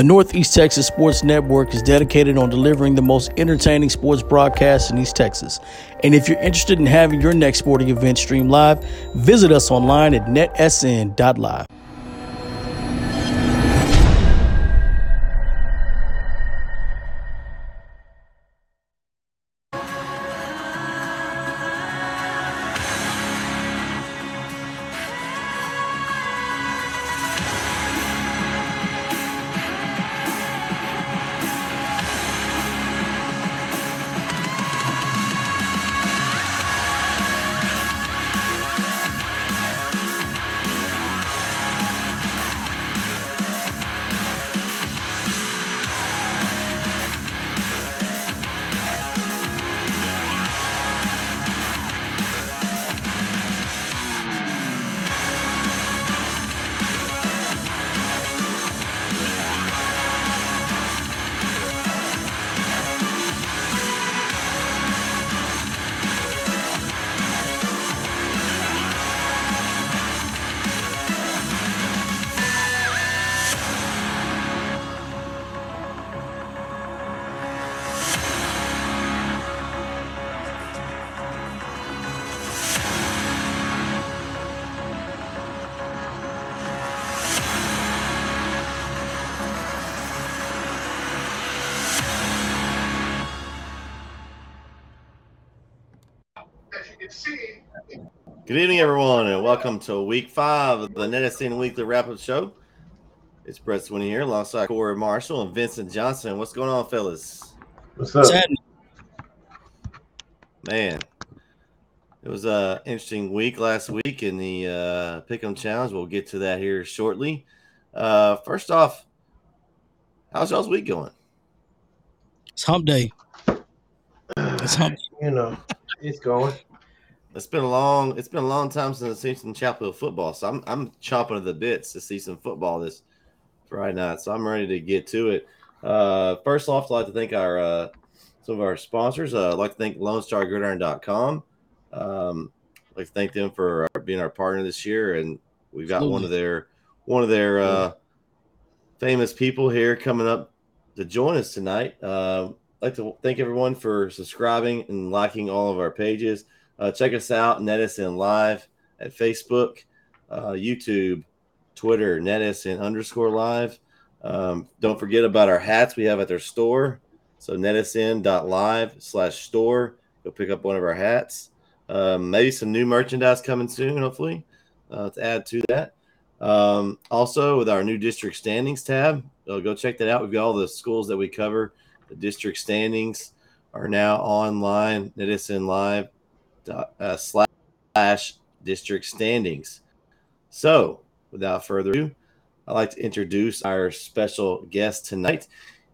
The Northeast Texas Sports Network is dedicated on delivering the most entertaining sports broadcasts in East Texas. And if you're interested in having your next sporting event streamed live, visit us online at netsn.live. welcome to week five of the NetSN Weekly Wrap Up Show. It's Brett Swinney here alongside Corey Marshall and Vincent Johnson. What's going on, fellas? What's up? Man, it was an interesting week last week in the uh, Pick'em Challenge. We'll get to that here shortly. Uh, first off, how's y'all's week going? It's hump day. It's hump. You know, it's going. It's been a long. It's been a long time since I've seen some Chapel Hill football, so I'm I'm chomping at the bits to see some football this Friday night. So I'm ready to get to it. Uh, first off, I'd like to thank our uh, some of our sponsors. Uh, I'd like to thank LoneStarGridiron.com. Um, I'd like to thank them for uh, being our partner this year, and we've got one of their one of their uh, famous people here coming up to join us tonight. Uh, I'd like to thank everyone for subscribing and liking all of our pages. Uh, check us out, NetSN Live at Facebook, uh, YouTube, Twitter, NetSN underscore live. Um, don't forget about our hats we have at their store. So netsn.live slash store. Go pick up one of our hats. Um, maybe some new merchandise coming soon, hopefully, uh, to add to that. Um, also, with our new district standings tab, uh, go check that out. We've got all the schools that we cover. The district standings are now online, NetSN Live uh, slash district standings. So, without further ado, I'd like to introduce our special guest tonight.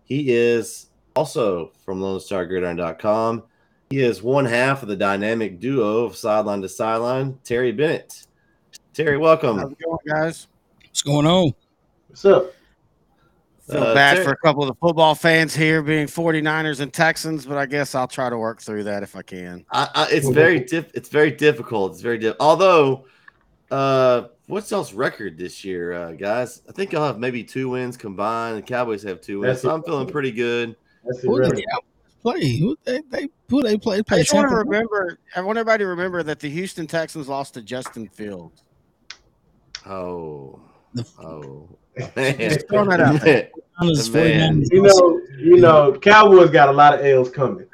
He is also from LoneStarGridiron.com. He is one half of the dynamic duo of sideline to sideline, Terry Bennett. Terry, welcome. How's it going, guys? What's going on? What's up? Feel Uh, bad Terry- for a couple of the football fans here being 49ers and Texans, but I guess I'll try to work through that if I can. I, I, it's very diff, it's very difficult. It's very diff. Although, uh, what's y'all's record this year, uh, guys? I think I'll have maybe two wins combined. The Cowboys have two wins, so. I'm feeling pretty good. That's Who did the Cowboys play? Who they, they who they play? They I just want to remember, I want everybody to remember that the Houston Texans lost to Justin Fields. Oh, oh, Just throwing that out there. Man. You know, you know, Cowboys got a lot of L's coming.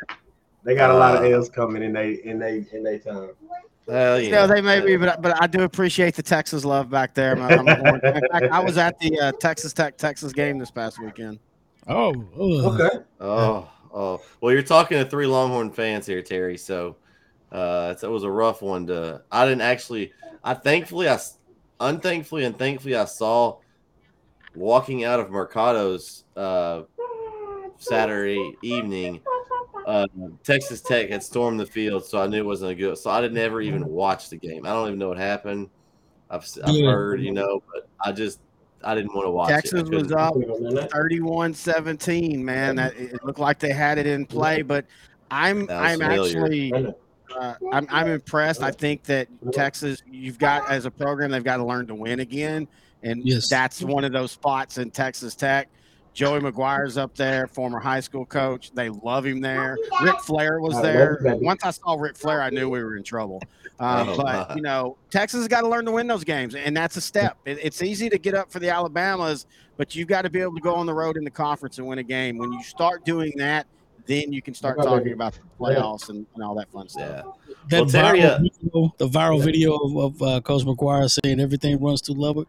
They got a lot of Uh, L's coming in they in they in they time. Well, you Yeah, know, they may be, but but I do appreciate the Texas love back there. I'm- I'm In fact, I was at the uh, Texas Tech Texas game this past weekend. Oh, ugh. Okay. Oh, oh. Well, you're talking to three Longhorn fans here, Terry. So, uh, that was a rough one to. I didn't actually. I thankfully, I unthankfully and thankfully, I saw walking out of Mercado's uh, Saturday evening. Uh, Texas Tech had stormed the field, so I knew it wasn't a good. So I didn't ever even watch the game. I don't even know what happened. I've, s- I've Yeah. heard, you know, but I just I didn't want to watch it. Texas was up 31-17, man. That it looked like they had it in play, but I'm I'm familiar. actually uh, I'm I'm impressed. I think that Texas, you've got as a program, they've got to learn to win again, and Yes. that's one of those spots in Texas Tech Joey McGuire's up there, former high school coach. They love him there. Ric Flair was there. Once I saw Ric Flair, I knew we were in trouble. Uh, Oh, but you know, Texas has got to learn to win those games, and that's a step. It, it's easy to get up for the Alabamas, but you've got to be able to go on the road in the conference and win a game. When you start doing that, then you can start talking about the playoffs and, and all that fun stuff. Yeah. That Well, viral uh, video, the viral video of, of uh, Coach McGuire saying everything runs through Lubbock.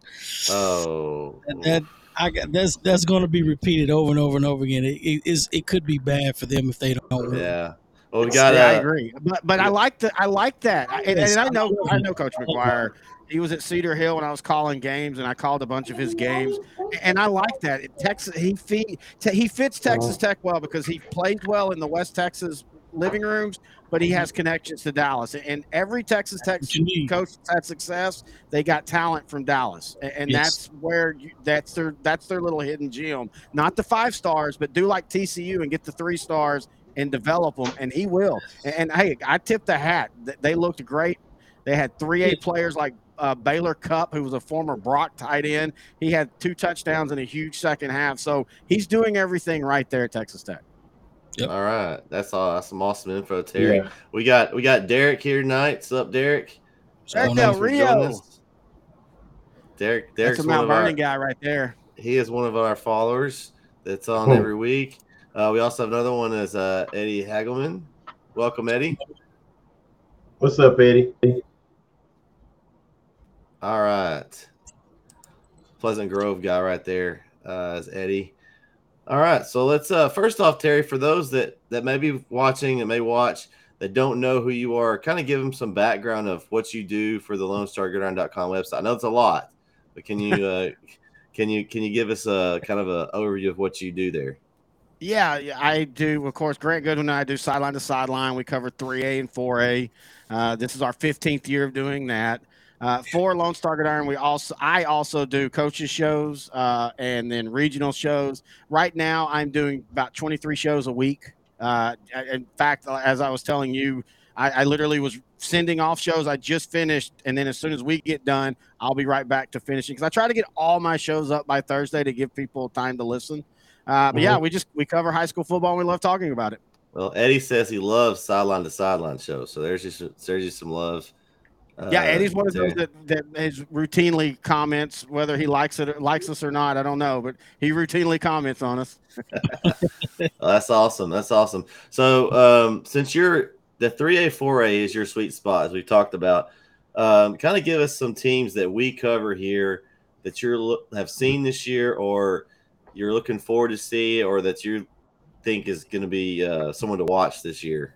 Oh. That, that I got that's that's going to be repeated over and over and over again. It, it is it could be bad for them if they don't. win. Yeah. Well, we got. yeah, I Uh, agree, but but I like the I like that, I- and, and I know I know Coach McGuire. He was at Cedar Hill when I was calling games, and I called a bunch of his games, and I like that. Texas, he fe- te- he fits Texas Tech well because he plays well in the West Texas living rooms, but he has connections to Dallas. And every Texas Tech What you need. coach that's had success, they got talent from Dallas, and, and Yes. that's where you, that's their that's their little hidden gem. Not the five stars, but do like TCU and get the three stars and develop them, and he will. And, and hey, I tipped the hat. They looked great. They had three A players like uh, Baylor Cupp, who was a former Brock tight end. He had two touchdowns in a huge second half. So he's doing everything right there at Texas Tech. Yep. All right. That's all. That's some awesome info, Terry. Yeah. We got we got Derek here tonight. What's up, Derek? What's going Derek? Del for joining Rio. us. Derek, That's Derek's a one Mount of our, Vernon guy right there. he is one of our followers that's on every week. Uh, we also have another one is uh, Eddie Hagelman. Welcome, Eddie. What's up, Eddie? All right. Pleasant Grove guy right there uh, is Eddie. All right. So let's uh first off, Terry, for those that that may be watching and may watch that don't know who you are, kind of give them some background of what you do for the Lone Star Gridiron.com website. I know it's a lot, but can you uh can you can you give us a kind of an overview of what you do there? Yeah, I do. Of course, Grant Goodwin and I do sideline to sideline. We cover 3A and 4A. Uh, this is our 15th year of doing that. Uh, for Lone Star Gridiron, we also I also do coaches shows uh, and then regional shows. Right now, I'm doing about 23 shows a week. Uh, in fact, as I was telling you, I, I literally was sending off shows I just finished, and then as soon as we get done, I'll be right back to finishing because I try to get all my shows up by Thursday to give people time to listen. Uh, but yeah, we just we cover high school football. and We love talking about it. Well, Eddie says he loves sideline to sideline shows, so there's just there's just some love. Uh, Yeah, Eddie's one of those that, that is routinely comments whether he likes it likes us or not. I don't know, but he routinely comments on us. Oh, that's awesome. That's awesome. So, um, since you're the 3A, 4A is your sweet spot, as we've talked about, um, kind of give us some teams that we cover here that you look have seen this year or you're looking forward to see or that you think is going to be uh, someone to watch this year.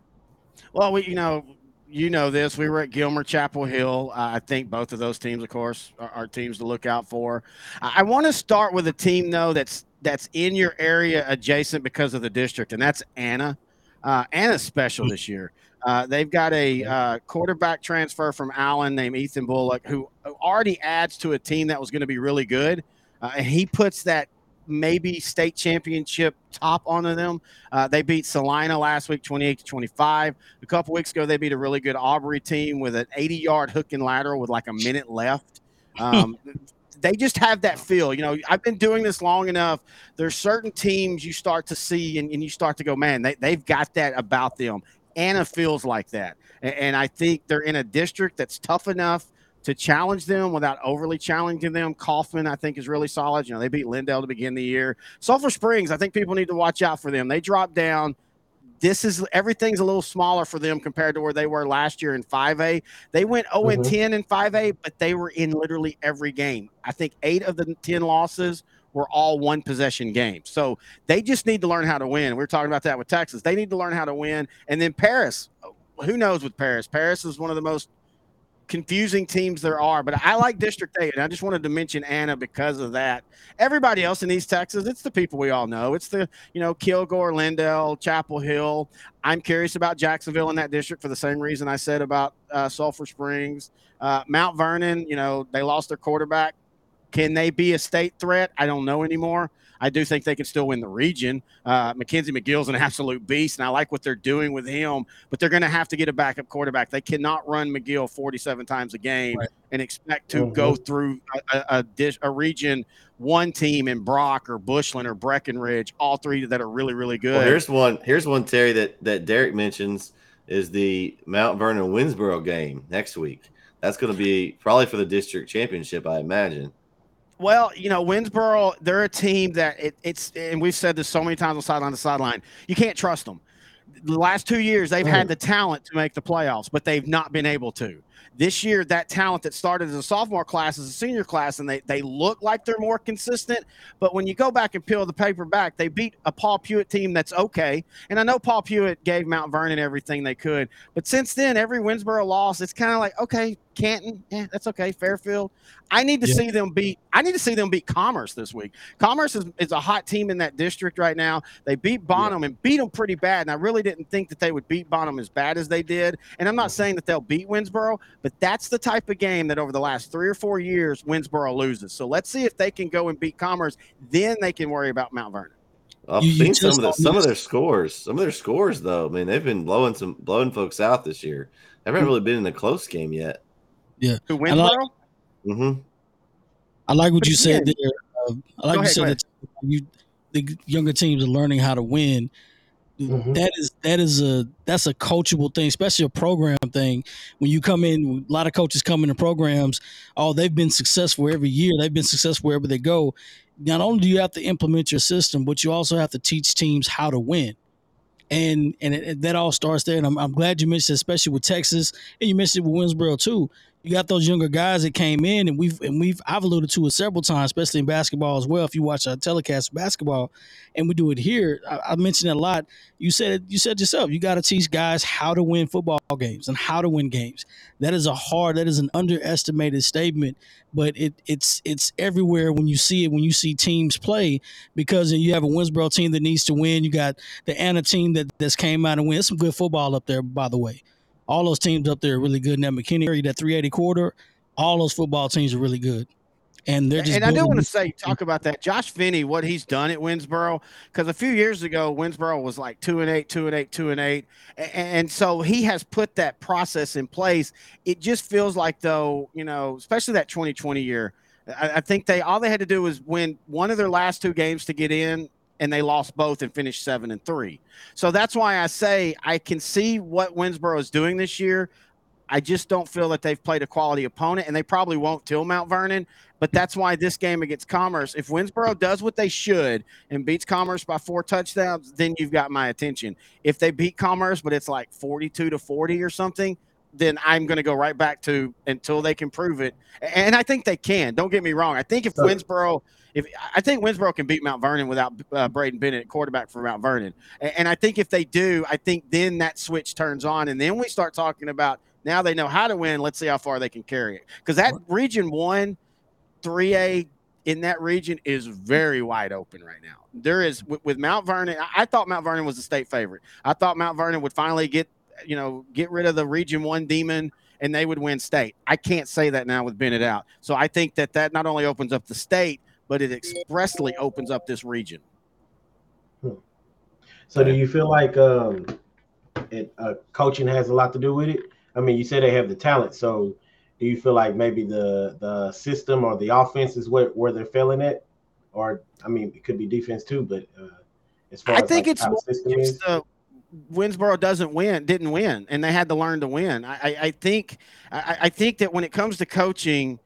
Well, we you know you know this. We were at Gilmer Chapel Hill. Uh, I think both of those teams, of course, are, are teams to look out for. I, I want to start with a team though that's that's in your area adjacent because of the district, and that's Anna. Uh, Anna's special this year. Uh, they've got a uh, quarterback transfer from Allen named Ethan Bullock, who already adds to a team that was going to be really good. Uh, and he puts that maybe state championship top onto them. Uh, they beat Celina last week, 28 to 25. A couple weeks ago, they beat a really good Aubrey team with an 80 yard hook and lateral with like a minute left. Um, they just have that feel. You know, I've been doing this long enough. There's certain teams you start to see and, and you start to go, man, they, they've got that about them. Anna feels like that. And, and I think they're in a district that's tough enough to challenge them without overly challenging them. Kaufman, I think, is really solid. You know, they beat Lindale to begin the year. Sulphur Springs, I think people need to watch out for them. They dropped down. This is everything's a little smaller for them compared to where they were last year in 5A. They went 0 and Mhm. 10 in 5A, but they were in literally every game. I think eight of the 10 losses were all one possession games. So they just need to learn how to win. We are talking about that with Texas. They need to learn how to win. And then Paris, who knows with Paris? Paris is one of the most confusing teams there are, but I like District 8, and I just wanted to mention Anna because of that. Everybody else in East Texas, it's the people we all know. It's the, you know, Kilgore, Lindale, Chapel Hill. I'm curious about Jacksonville in that district for the same reason I said about uh, Sulphur Springs. Uh, Mount Vernon, you know, they lost their quarterback Can they be a state threat? I don't know anymore. I do think they can still win the region. Uh, Mackenzie McGill's an absolute beast, and I like what they're doing with him. But they're going to have to get a backup quarterback. They cannot run McGill 47 times a game right. and expect to mm-hmm. go through a, a, a, dish, a, region one team in Brock or Bushland or Breckenridge, all three that are really really good. Well, here's one. Here's one Terry that that Derek mentions is the Mount Vernon Winnsboro game next week. That's going to be probably for the district championship, I imagine. Well, you know, Winnsboro, they're a team that it, it's, and we've said this so many times on sideline to sideline. You can't trust them. The last two years, they've had the talent to make the playoffs, but they've not been able to. This year, that talent that started as a sophomore class is a senior class, and they, they look like they're more consistent. But when you go back and peel the paper back, they beat a Paul Pewitt team that's okay. And I know Paul Pewitt gave Mount Vernon everything they could. But since then, every Winnsboro loss, it's kind of like, okay, Canton, yeah, that's okay. Fairfield. I need to yeah. see them beat. I need to see them beat Commerce this week. Commerce is, is a hot team in that district right now. They beat Bonham yeah. and beat them pretty bad. And I really didn't think that they would beat Bonham as bad as they did. And I'm not saying that they'll beat Winnsboro, but that's the type of game that over the last three or four years Winnsboro loses. So let's see if they can go and beat Commerce. Then they can worry about Mount Vernon. I've you, seen you some of the, some of their scores. Some of their scores, though, I mean, they've been blowing some blowing folks out this year. They haven't really been in a close game yet. Yeah. Who wins, I like, mm-hmm. I like what but you said there. Uh, I like you said that you the younger teams are learning how to win. Mm-hmm. That is that is a that's a coachable thing, especially a program thing. When you come in, a lot of coaches come into programs. Oh, they've been successful every year. They've been successful wherever they go. Not only do you have to implement your system, but you also have to teach teams how to win and and it, it, that all starts there. And I'm, I'm glad you mentioned, especially with Texas, and you mentioned it with Winnsboro too you got those younger guys that came in, and we've and we've I've alluded to it several times, especially in basketball as well. If you watch our telecast basketball, and we do it here, I, I mentioned it a lot. You said it, you said yourself. You got to teach guys how to win football games and how to win games. That is a hard. That is an underestimated statement, but it it's it's everywhere when you see it when you see teams play because you have a Winnsboro team that needs to win. You got the Anna team that that's came out and win. It's some good football up there, by the way all those teams up there are really good in that McKinney area, that 380 quarter. All those football teams are really good. And they're just and I do want to say talk about that Josh Finney, what he's done at Winnsboro, because a few years ago Winnsboro was like two and eight, two and eight, two and eight, and, and so he has put that process in place. It just feels like though, you know, especially that 2020 year, I, I think they all they had to do was win one of their last two games to get in, and they lost both and finished seven and three. So that's why I say I can see what Winnsboro is doing this year. I just don't feel that they've played a quality opponent, and they probably won't till Mount Vernon. But that's why this game against Commerce, if Winnsboro does what they should and beats Commerce by four touchdowns, then you've got my attention. If they beat Commerce, but it's like 42 to 40 or something, then I'm going to go right back to until they can prove it. And I think they can. Don't get me wrong. I think if Winnsboro – if I think Winnsboro can beat Mount Vernon without uh, Braden Bennett, quarterback for Mount Vernon, and, and I think if they do, I think then that switch turns on, and then we start talking about now they know how to win. Let's see how far they can carry it because that Region One, three A in that region is very wide open right now. There is with, with Mount Vernon. I, I thought Mount Vernon was a state favorite. I thought Mount Vernon would finally get you know get rid of the Region One demon and they would win state. I can't say that now with Bennett out. So I think that that not only opens up the state, but it expressly opens up this region. Hmm. So, do you feel like um, it, uh, coaching has a lot to do with it? I mean, you said they have the talent, so do you feel like maybe the the system or the offense is where, where they're failing at, or I mean, it could be defense too, but uh, as far I as think like it's, it's the Winnsboro doesn't win, didn't win, and they had to learn to win. I, I, I think I, I think that when it comes to coaching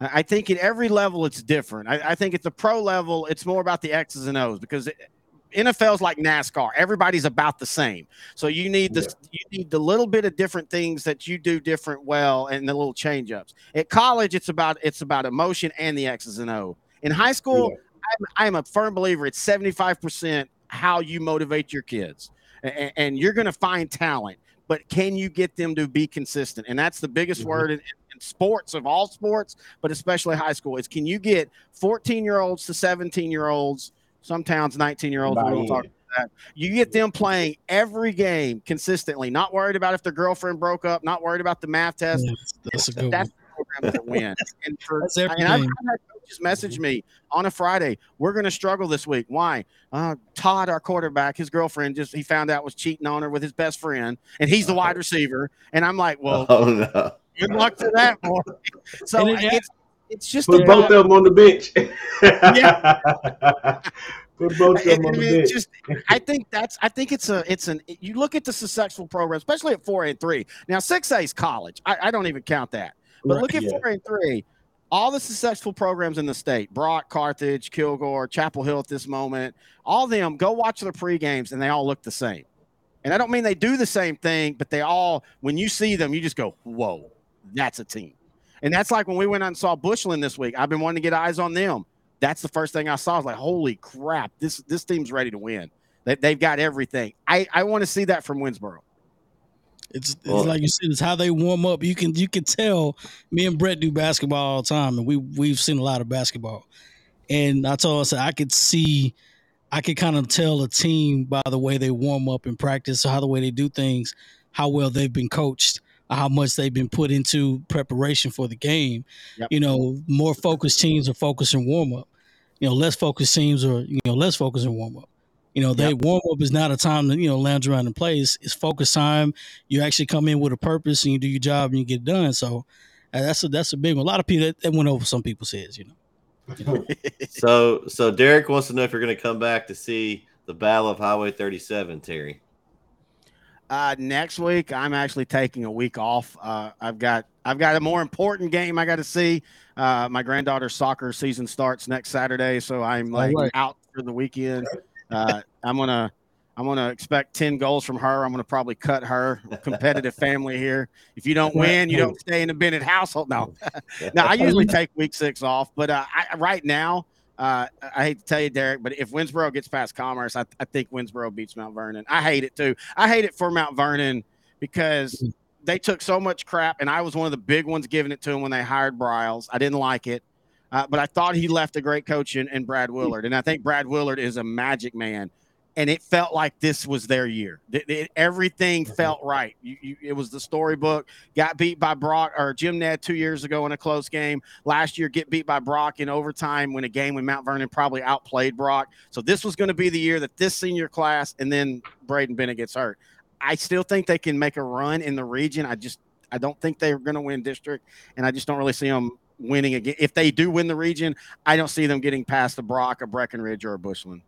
I think at every level it's different. I, I, think at the pro level, it's more about the X's and O's because NFL's like NASCAR. Everybody's about the same. So you need the yeah. you need the little bit of different things that you do different well and the little change ups. At college, it's about it's about emotion and the X's and O. In high school, yeah. I'm, I'm, a firm believer it's 75% how you motivate your kids. And, and you're going to find talent but can you get them to be consistent? And that's the biggest mm-hmm. word in, sports of all sports, but especially high school is can you get 14 year olds to 17 year olds, some towns 19 year olds, we will talk about that. You get them playing every game consistently, not worried about if their girlfriend broke up, not worried about the math test. that's, a good that's one. the program that to win. And, for, That's and I've. I've had coaches message me on a Friday. We're going to struggle this week. Why? Uh, Todd, our quarterback, his girlfriend just he found out was cheating on her with his best friend, and he's the wide receiver. And I'm like, well, Oh no. Good luck to that boy. So it- it's it's just Put both of them on the bench. Yeah. Put both of them I on the mean, bench. just I think that's I think it's a it's an you look at the successful program, especially at four and three. Now six A is college. I, I don't even count that. But Right, look at yeah. four and three. All the successful programs in the state, Brock, Carthage, Kilgore, Chapel Hill at this moment, all of them go watch their pre games and they all look the same. And I don't mean they do the same thing, but they all, when you see them, you just go, whoa, that's a team. And that's like when we went out and saw Bushland this week. I've been wanting to get eyes on them. That's the first thing I saw. I was like, holy crap, this this team's ready to win. They, they've got everything. I, I want to see that from Winnsboro. It's, it's Well- like you said, it's how they warm up. You can you can tell. Me and Brett do basketball all the time, and we we've seen a lot of basketball. And I told us I could see, I could kind of tell a team by the way they warm up in practice, how the way they do things, how well they've been coached, how much they've been put into preparation for the game. Yep. You know, more focused teams are focused in warm up. You know, less focused teams are you know less focused in warm up. You know, they warm up is not a time to you know lounge around and play. It's, it's focus time. You actually come in with a purpose and you do your job and you get it done. So uh, that's a that's a big one. A lot of people that, that went over some people's heads. You know, So so Derek wants to know if you're going to come back to see the Battle of Highway 37, Terry. Uh, next week, I'm actually taking a week off. Uh, I've got I've got a more important game I got to see. Uh, my granddaughter's soccer season starts next Saturday, so I'm like right. out for the weekend. Uh, I'm gonna I'm gonna expect ten goals from her. I'm gonna probably cut her. Competitive family here. If you don't win, you don't stay in the Bennett household. No, no. I usually take week six off, but uh, I, right now. Uh, I hate to tell you, Derek, but if Winnsboro gets past Commerce, I, I think Winnsboro beats Mount Vernon. I hate it too. I hate it for Mount Vernon because they took so much crap, and I was one of the big ones giving it to them when they hired Briles. I didn't like it, uh, but I thought he left a great coach in, in Brad Willard, and I think Brad Willard is a magic man. And it felt like this was their year. It- it- everything mm-hmm. felt right. You, you, it was the storybook. Got beat by Brock or Jim Ned two years ago in a close game. Last year, get beat by Brock in overtime when a game when Mount Vernon probably outplayed Brock. So this was going to be the year that this senior class and then Braden Bennett gets hurt. I still think they can make a run in the region. I just I don't think they're going to win district, and I just don't really see them winning again. If they do win the region, I don't see them getting past a Brock, a Breckenridge, or a Bushland.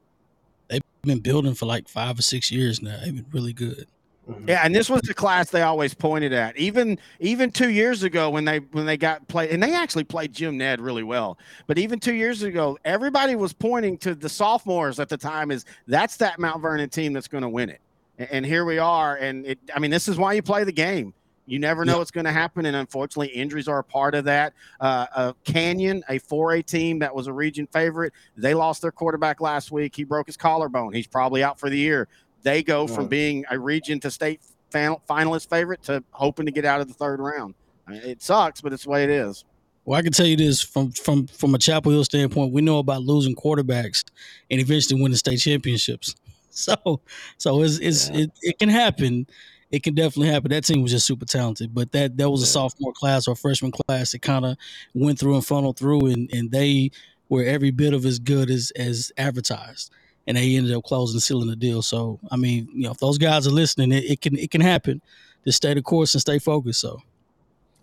They've been building for like five or six years now. They've been really good. Mhm. Yeah, and this was the class they always pointed at. Even even two years ago when they when they got played, and they actually played Jim Ned really well. But even two years ago, everybody was pointing to the sophomores at the time is that's that Mount Vernon team that's going to win it. And, and here we are. And it, I mean, this is why you play the game. You never know Yeah. what's going to happen, and unfortunately, injuries are a part of that. Uh, uh, Canyon, a 4A team that was a region favorite, they lost their quarterback last week. He broke his collarbone. He's probably out for the year. They go from being a region to state final, finalist favorite to hoping to get out of the third round. I mean, it sucks, but it's the way it is. Well, I can tell you this from from from a Chapel Hill standpoint, we know about losing quarterbacks and eventually winning state championships. So so it's, it's Yeah. it, it can happen. It can definitely happen. That team was just super talented, but that that was a Yeah. sophomore class or freshman class that kind of went through and funneled through, and and they were every bit of as good as as advertised, and they ended up closing and sealing the deal. So I mean, you know, if those guys are listening, it, it can it can happen. Just stay the course and stay focused. So.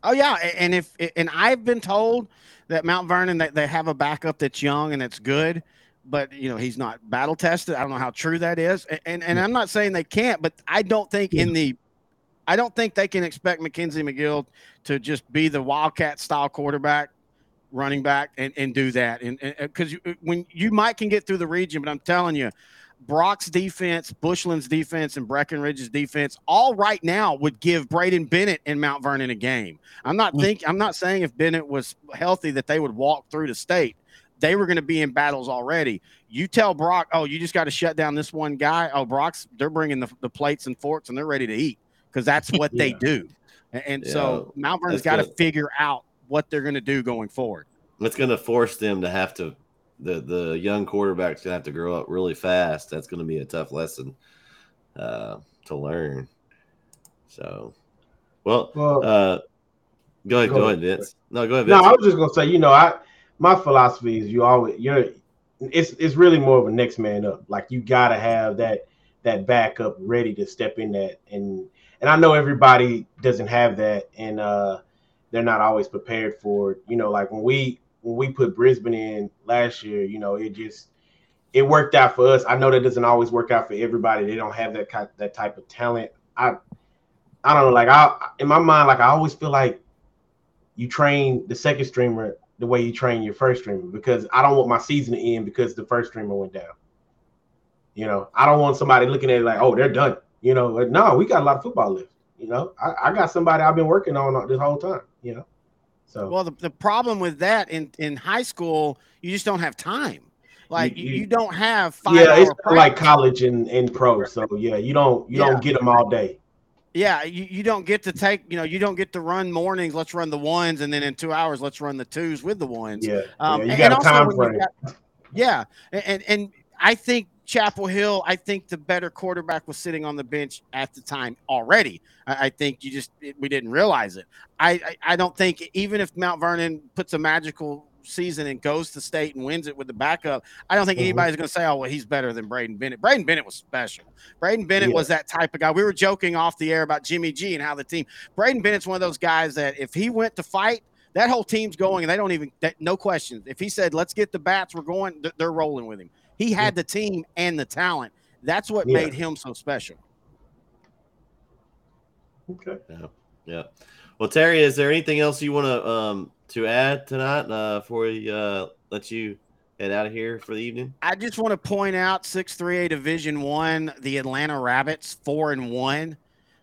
Oh yeah, and if and I've been told that Mount Vernon that they have a backup that's young and that's good, but you know he's not battle tested. I don't know how true that is, A- and and I'm not saying they can't, but I don't think in the, I don't think they can expect Mackenzie McGill to just be the Wildcat style quarterback, running back, and and do that, and because when you might can get through the region, but I'm telling you. Brock's defense, Bushland's defense, and Breckenridge's defense, all right now would give Braden Bennett and Mount Vernon a game. I'm not Mm. think I'm not saying if Bennett was healthy that they would walk through the state. They were going to be in battles already. You tell Brock, oh, you just got to shut down this one guy. Oh, Brock's they're bringing the, the plates and forks and they're ready to eat because that's what they do. And, and so Mount Vernon's that's got to figure out what they're going to do going forward. It's going to force them to have to the the young quarterback's going to have to grow up really fast. That's going to be a tough lesson uh, to learn. So, well, Well, uh, Go ahead, Go go, ahead. ahead, Vince. No, go ahead, No, I was just gonna say, you know, I my philosophy is you always you're it's it's really more of a next man up. Like you gotta have that that backup ready to step in that and and I know everybody doesn't have that and uh they're not always prepared for it. You know, like when we when we put Brisbane in last year, you know, it just it worked out for us. I know that doesn't always work out for everybody. They don't have that kind that type of talent. I I don't know, like I in my mind, like I always feel like you train the second streamer the way you train your first streamer because I don't want my season to end because the first streamer went down. You know, I don't want somebody looking at it like, oh, they're done. You know, like, no, we got a lot of football left. You know, I, I got somebody I've been working on this whole time. You know, so Well, the, the problem with that in, in high school, you just don't have time. Like you, You- you, don't have five yeah, it's like college and, and pro. So yeah, you don't you Yeah. don't get them all day. Yeah, you, you don't get to take, you know, you don't get to run mornings. Let's run the ones, and then in two hours, let's run the twos with the ones. Yeah, Um, yeah you and- got and a also time when you frame. got- yeah, and, and and I think Chapel Hill. I think the better quarterback was sitting on the bench at the time already. I, I think you just it, we didn't realize it. I, I I don't think even if Mount Vernon puts a magical season and goes to state and wins it with the backup, I don't think Mhm. anybody's going to say, "Oh, well, he's better than Braden Bennett." Braden Bennett was special. Braden Bennett Yeah. was that type of guy. We were joking off the air about Jimmy G and how the team. Braden Bennett's one of those guys that if he went to fight, that whole team's going and they don't even that, no questions. If he said, "Let's get the bats, we're going," th- they're rolling with him. He had the team and the talent. That's what Yeah. made him so special. Okay. Yeah. Well, Terry, is there anything else you want to um to add tonight uh, before we uh, let you head out of here for the evening? I just want to point out six three A Division One, the Atlanta Rabbits, four and one,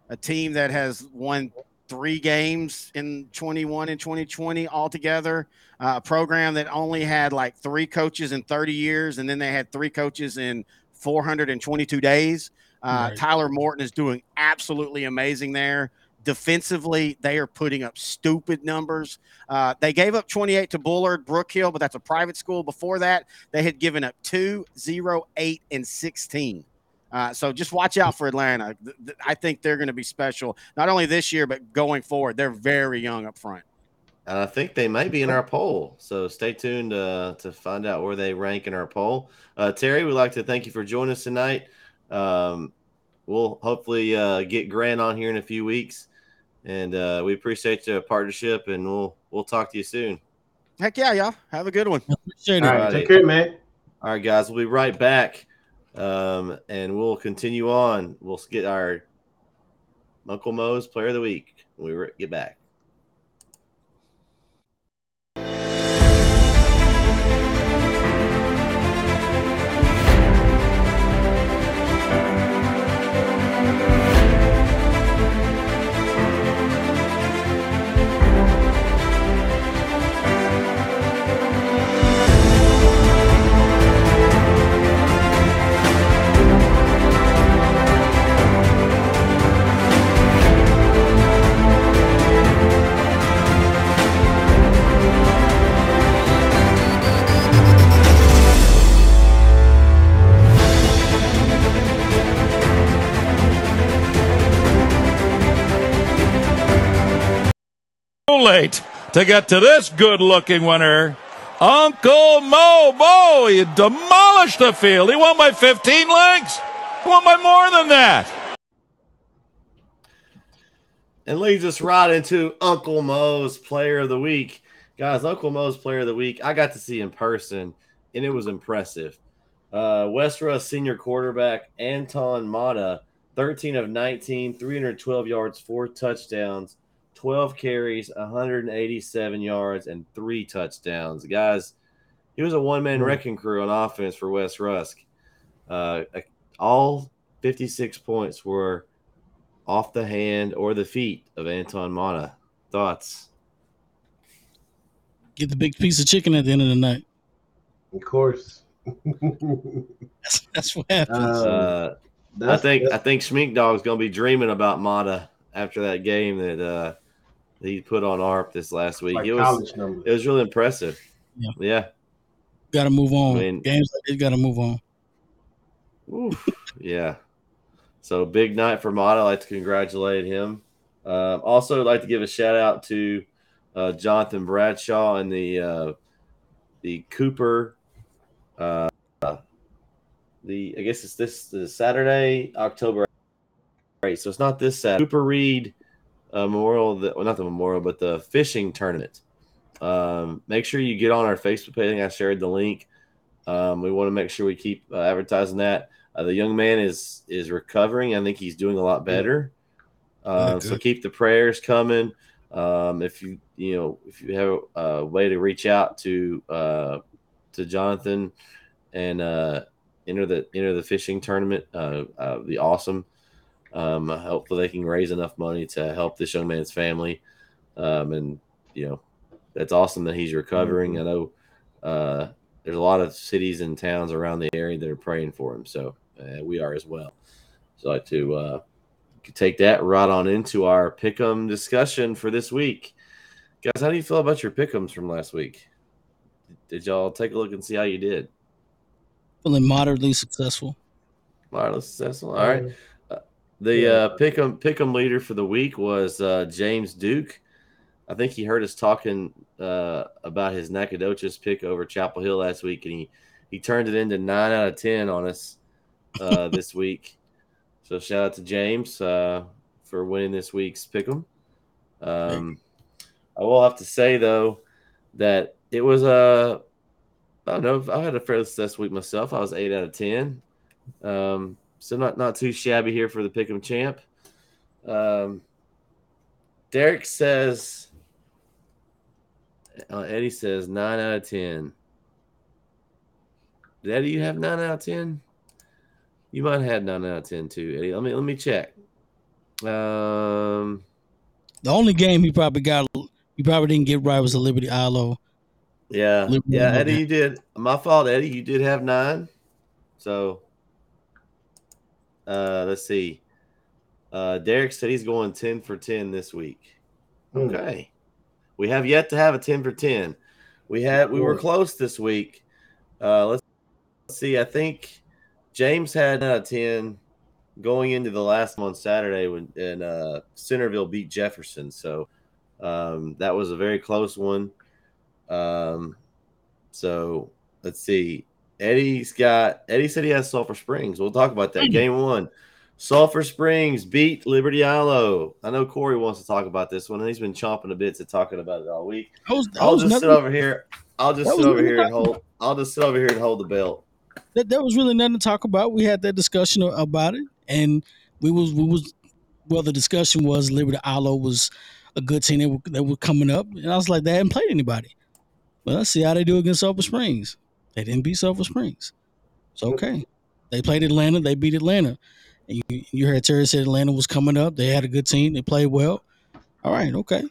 a team that has won three games in 21 and 2020 altogether. Uh, a program that only had like three coaches in 30 years, and then they had three coaches in 422 days. Uh, Right. Tyler Morton is doing absolutely amazing there. Defensively, they are putting up stupid numbers. Uh, they gave up 28 to Bullard, Brookhill, but that's a private school. Before that, they had given up two, zero, eight, and 16. Uh, so just watch out for Atlanta. I think they're going to be special, not only this year, but going forward. They're very young up front. And I think they might be in our poll. So stay tuned uh, to find out where they rank in our poll. Uh, Terry, we'd like to thank you for joining us tonight. Um, we'll hopefully uh, get Grant on here in a few weeks. And uh, we appreciate your partnership, and we'll we'll talk to you soon. Heck yeah, y'all. Have a good one. Appreciate All it. right, take care, man. All right, guys, we'll be right back, um, and we'll continue on. We'll get our Uncle Mo's Player of the Week when we re- get back. Late to get to this good looking winner. Uncle Mo Bo, he demolished the field. He won by 15 lengths. He won by more than that. And leads us right into Uncle Mo's Player of the Week. Guys, Uncle Mo's Player of the Week, I got to see in person, and it was impressive. Uh, West Rusk senior quarterback Anton Mata, 13 of 19, 312 yards, four touchdowns, 12 carries, 187 yards, and three touchdowns. Guys, he was a one man wrecking crew on offense for West Rusk. Uh, all 56 points were off the hand or the feet of Anton Mata. Thoughts? Get the big piece of chicken at the end of the night. Of course. That's, that's what happens. Uh, I that's- think I that's- think Schmink Dog's gonna be dreaming about Mata after that game that uh, he put on ARP this last week. like it was numbers. it was really impressive. Yeah. Yeah. got to move on. I mean- Games like this got to move on. Oof. yeah. So big night for Mata. I'd like to congratulate him. Um, also, I'd like to give a shout out to uh, Jonathan Bradshaw and the uh, the Cooper. Uh, the I guess it's this, this Saturday, October 8th. So it's not this Saturday. Cooper Reed uh, Memorial, the, well, not the Memorial, but the fishing tournament. Um, make sure you get on our Facebook page. I shared the link. Um, we want to make sure we keep uh, advertising that. Uh, the young man is is recovering. I think he's doing a lot better. Uh, so keep the prayers coming. Um, if you you know if you have a, way to reach out to uh, to Jonathan and uh, enter the enter the fishing tournament, uh, uh, be awesome. Um, hopefully they can raise enough money to help this young man's family. Um, and you know that's awesome that he's recovering. Mm-hmm. I know uh, there's a lot of cities and towns around the area that are praying for him, so uh, we are as well. So I'd like to uh, take that right on into our pick'em discussion for this week, guys. How do you feel about your pick'ems from last week? Did y'all take a look and see how you did? Feeling moderately successful. Moderately successful. All right. Uh, the uh, pick'em pick'em leader for the week was uh, James Duke. I think he heard us talking uh, about his Nacogdoches pick over Chapel Hill last week, and he he turned it into nine out of ten on us uh, this week. So shout out to James uh, for winning this week's pick'em. Um, I will have to say though that it was a I don't know I had a fairly successful week myself. I was eight out of ten, um, so not not too shabby here for the pick'em champ. Um, Derek says uh, Eddie says nine out of ten. Eddie, you have nine out of ten. You might have had nine out of ten too, Eddie. Let me let me check. Um, the only game he probably got, he probably didn't get right was the Liberty-Eylau. Yeah, Liberty yeah, Eddie, you did. My fault, Eddie. You did have nine. So, uh, let's see. Uh, Derek said he's going ten for ten this week. Hmm. Okay. We have yet to have a 10 for 10. We had we were close this week. Uh, let's, see. I think James had a 10 going into the last one Saturday when and uh, Centerville beat Jefferson. So um, that was a very close one. Um, so let's see. Eddie's got Eddie said he has Sulphur Springs. We'll talk about that. Hmm. Game one. Sulphur Springs beat Liberty-Eylau. I know Corey wants to talk about this one, and he's been chomping a bit to talking about it all week. Was, I'll just nothing, sit over here. I'll just sit over here and hold. I'll just sit over here and hold the belt. That, that was really nothing to talk about. We had that discussion about it, and we was we was well. The discussion was Liberty-Eylau was a good team. They were, they were coming up, and I was like, they hadn't played anybody. Well, let's see how they do against Sulphur Springs. They didn't beat Sulphur Springs. It's okay. They played Atlanta. They beat Atlanta. And you, you heard Terry said Atlanta was coming up. They had a good team. They played well. All right, okay.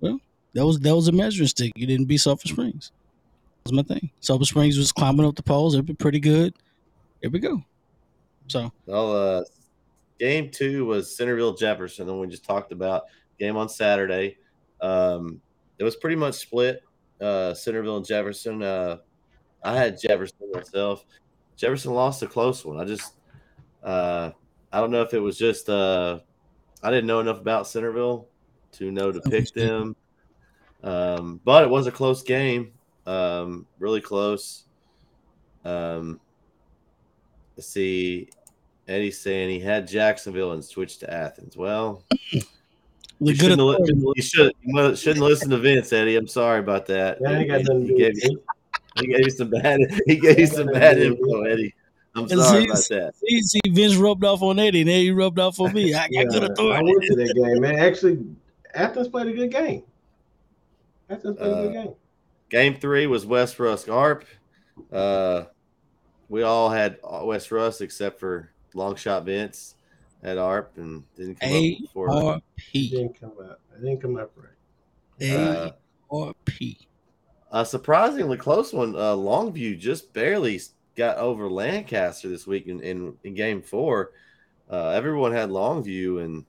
Well, that was that was a measuring stick. You didn't beat Sulphur Springs. That was my thing. Sulphur Springs was climbing up the polls. It'd be pretty good. Here we go. So well, uh, game two was Centerville Jefferson, and we just talked about game on Saturday. Um, it was pretty much split. Uh, Centerville and Jefferson. Uh, I had Jefferson myself. Jefferson lost a close one. I just uh, I don't know if it was just uh, I didn't know enough about Centerville to know to pick them, um, but it was a close game, um, really close. Um, let's see, Eddie's saying he had Jacksonville and switched to Athens. Well, you shouldn't, you, should, you shouldn't listen to Vince, Eddie. I'm sorry about that. Yeah, he, he, gave, he gave you some bad. He gave you some bad info, Eddie. I'm sorry see, about that. See, see, Vince rubbed off on Eddie, and then he rubbed off on me. I, yeah, I could have thought. I went to that game, man. Actually, Athens played a good game. Athens played uh, a good uh, game. Game three was West Rusk Arp. Uh, we all had West Rusk except for long shot Vince at ARP and didn't come A- up before. R-P. Didn't come out. I didn't come up right. A R P. A surprisingly close one. Uh, Longview just barely got over Lancaster this week in, in, in game four. Uh, everyone had Longview and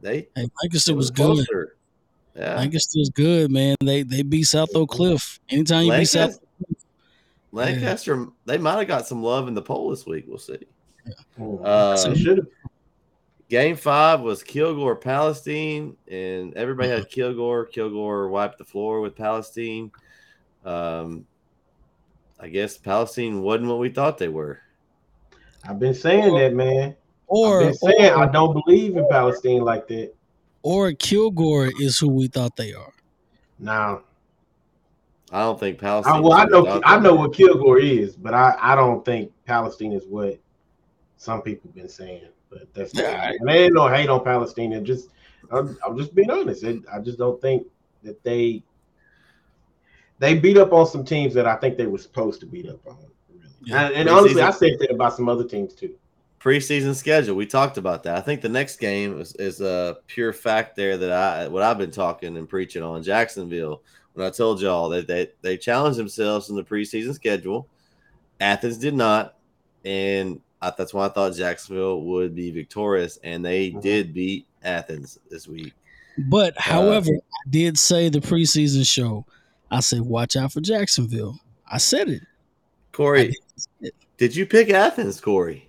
they hey, Lancaster was, was good. Yeah. Lancaster was good, man. They they beat South Oak Cliff. Anytime you Lancaster, beat South Lancaster, yeah. they might have got some love in the poll this week. We'll see. Yeah. Uh, Game five was Kilgore Palestine, and everybody had Kilgore. Kilgore wiped the floor with Palestine. Um, I guess Palestine wasn't what we thought they were. I've been saying that, man. Or, I've been saying or, I don't believe in Palestine like that. or Kilgore is who we thought they are. Now, I don't think Palestine. I, well, I know what I know what Kilgore is, but I, I don't think Palestine is what some people been saying. But that's Yeah. and there ain't no hate on Palestine. It just I'm, I'm just being honest. It, I just don't think that they they beat up on some teams that I think they were supposed to beat up on. Really. Yeah. And, and honestly, I Preseason- said that about some other teams too. preseason schedule. We talked about that. I think the next game is, is a pure fact there that I what I've been talking and preaching on Jacksonville. When I told y'all that they they challenged themselves in the preseason schedule, Athens did not, and I, that's why I thought Jacksonville would be victorious, and they Mhm. did beat Athens this week. But Uh, however, I did say the preseason show. I said, watch out for Jacksonville. I said it. Corey, I did you pick Athens, Corey?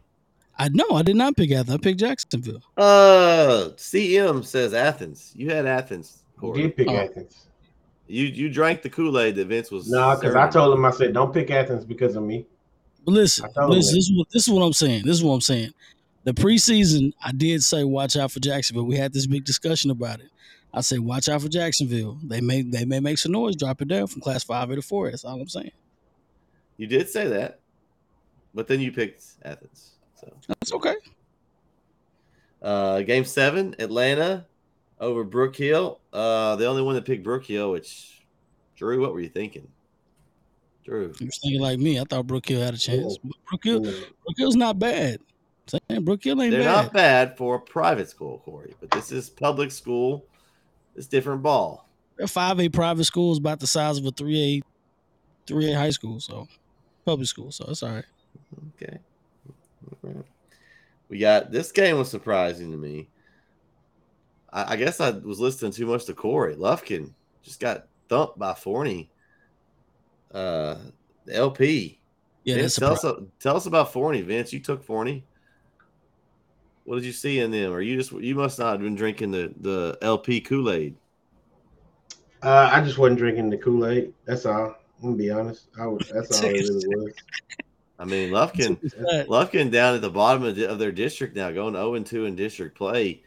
I know I did not pick Athens. I picked Jacksonville. Uh, CM says Athens. You had Athens, You Corey. did pick Oh. Athens. You you drank the Kool Aid that Vince was. No, because I told him I said don't pick Athens because of me. But listen, I told him listen this, is what, this is what I'm saying. This is what I'm saying. The preseason, I did say watch out for Jacksonville. We had this big discussion about it. I say watch out for Jacksonville. They may they may make some noise, drop it down from class five A to four. That's all I'm saying. You did say that, but then you picked Athens. So, That's okay. uh, game seven, Atlanta over Brook Hill. Uh, the only one that picked Brook Hill, which Drew, what were you thinking? Drew, You was thinking like me. I thought Brook Hill had a chance. But Brook Hill, Mm. Brook Hill's not bad. saying Brook Hill ain't they're bad. not bad for a private school, Corey, but this is public school. It's different ball. A five A private school is about the size of a three A three A high school, so public school. So it's all right. Okay. Okay. We got this game was surprising to me. I, I guess I was listening too much to Corey. Lufkin just got thumped by Forney. Uh, LP. Yeah, Vince, a tell us tell us about Forney, Vince. You took Forney. What did you see in them? Or you just you must not have been drinking the the LP Kool Aid. Uh, I just wasn't drinking the Kool Aid. That's all. I'm gonna be honest. I was, that's all it really was. I mean, Lufkin. Lufkin down at the bottom of, the, of their district now, going 0 and 2 in district play.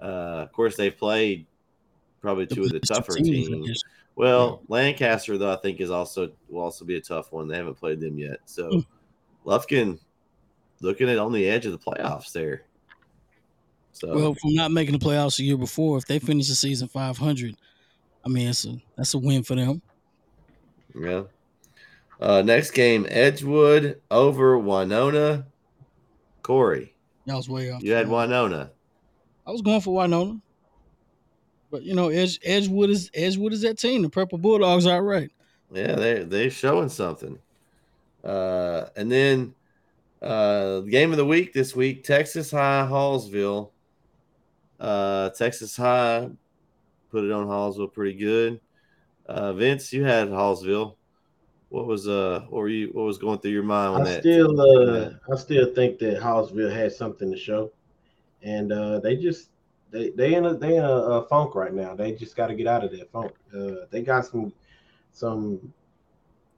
Uh, of course, they've played probably two of the tougher teams, teams. guess. Well, Lancaster though I think is also will also be a tough one. They haven't played them yet, so Hmm. Lufkin looking at on the edge of the playoffs there. So Well, from not making the playoffs the year before, if they finish the season 500, I mean, it's a that's a win for them. yeah. Uh, next game, Edgewood over Winona. Corey, That was way off. you had Winona. I was going for Winona, but you know, Edge Edgewood is Edgewood is that team. The Purple Bulldogs are right. Yeah, they they're showing something. Uh, and then uh, game of the week this week: Texas High Hallsville. Uh, Texas High put it on Hallsville pretty good. Uh, Vince, you had Hallsville. What was uh, what were you? What was going through your mind I that? still, uh, I still think that Hallsville had something to show, and uh, they just they they in a they in a, a funk right now. They just got to get out of that funk. Uh, they got some some.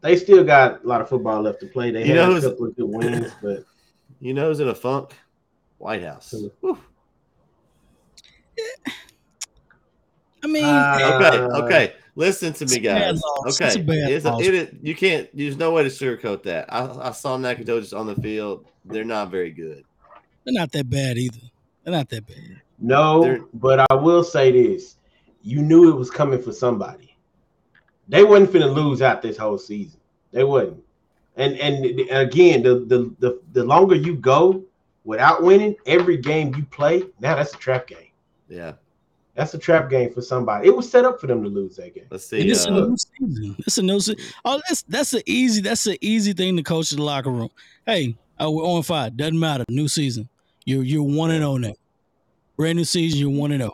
They still got a lot of football left to play. They You had know a who's- couple of good wins, but You know, who's in a funk? White House. Whew. I mean, Uh, Okay, okay. Listen to it's me, a bad guys. loss. Okay, It's a bad It's a- it is- you can't. There's no way to sugarcoat that. I, I saw Nacogdoches on the field. They're not very good. they're not that bad either. They're not that bad. no. They're- But I will say this: you knew it was coming for somebody. They wasn't finna lose out this whole season. They wasn't. And and again, the the the, the longer you go without winning, every game you play, now that's a trap game. Yeah. That's a trap game for somebody. It was set up for them to lose that game. Let's see. it's a Uh, new season. It's a new season. Oh, that's that's an easy that's an easy thing to coach in the locker room. Hey, uh, we're on five. Doesn't matter. New season. You're you're one and zero now. Brand new season. You're one and zero.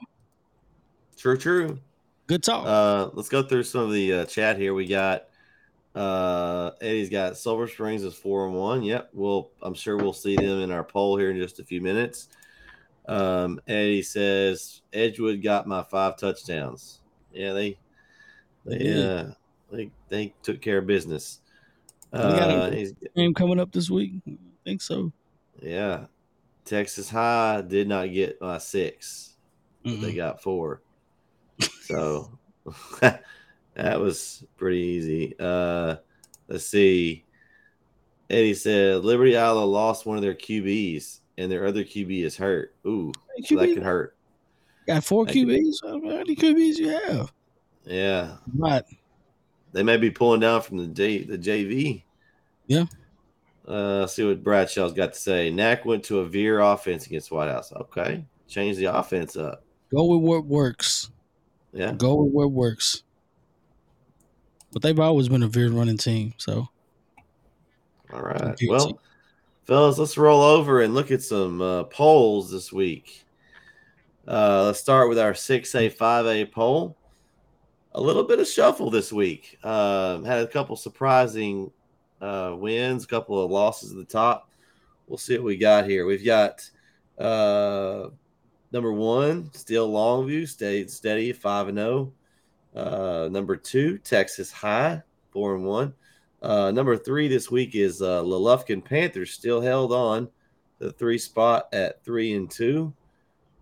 true, true. Good talk. Uh, let's go through some of the uh, chat here. We got uh, Eddie's got Sulphur Springs is four and one. Yep. Well, I'm sure we'll see them in our poll here in just a few minutes. Um, Eddie says Edgewood got my five touchdowns. Yeah, they They uh, they they took care of business. They got a- Uh, Game coming up this week. I think so. yeah, Texas High did not get my six. but They got four. So that was pretty easy. Uh, let's see. Eddie said Liberty-Eylau lost one of their QBs, and their other QB is hurt. Ooh, so that could hurt. got four that QBs. How many QBs you have? Yeah, Right. they may be pulling down from the J, the JV. Yeah. Uh, let's see what Bradshaw's got to say. Nac went to a veer offense against White House. Okay, change the offense up. Go with what works. Yeah, Go with what works. But they've always been a veer running team. So all right. Well, fellas, let's roll over and look at some uh, polls this week. Uh, let's start with our 6A, 5A poll. A little bit of shuffle this week. Um, had a couple surprising uh, wins, a couple of losses at the top. We'll see what we got here. We've got uh, number one, still Longview, stayed steady, 5 and 0. Uh, number two, Texas High, 4 and 1. Uh, number three this week is uh, Lelufkin Panthers, still held on the three spot at 3 and 2.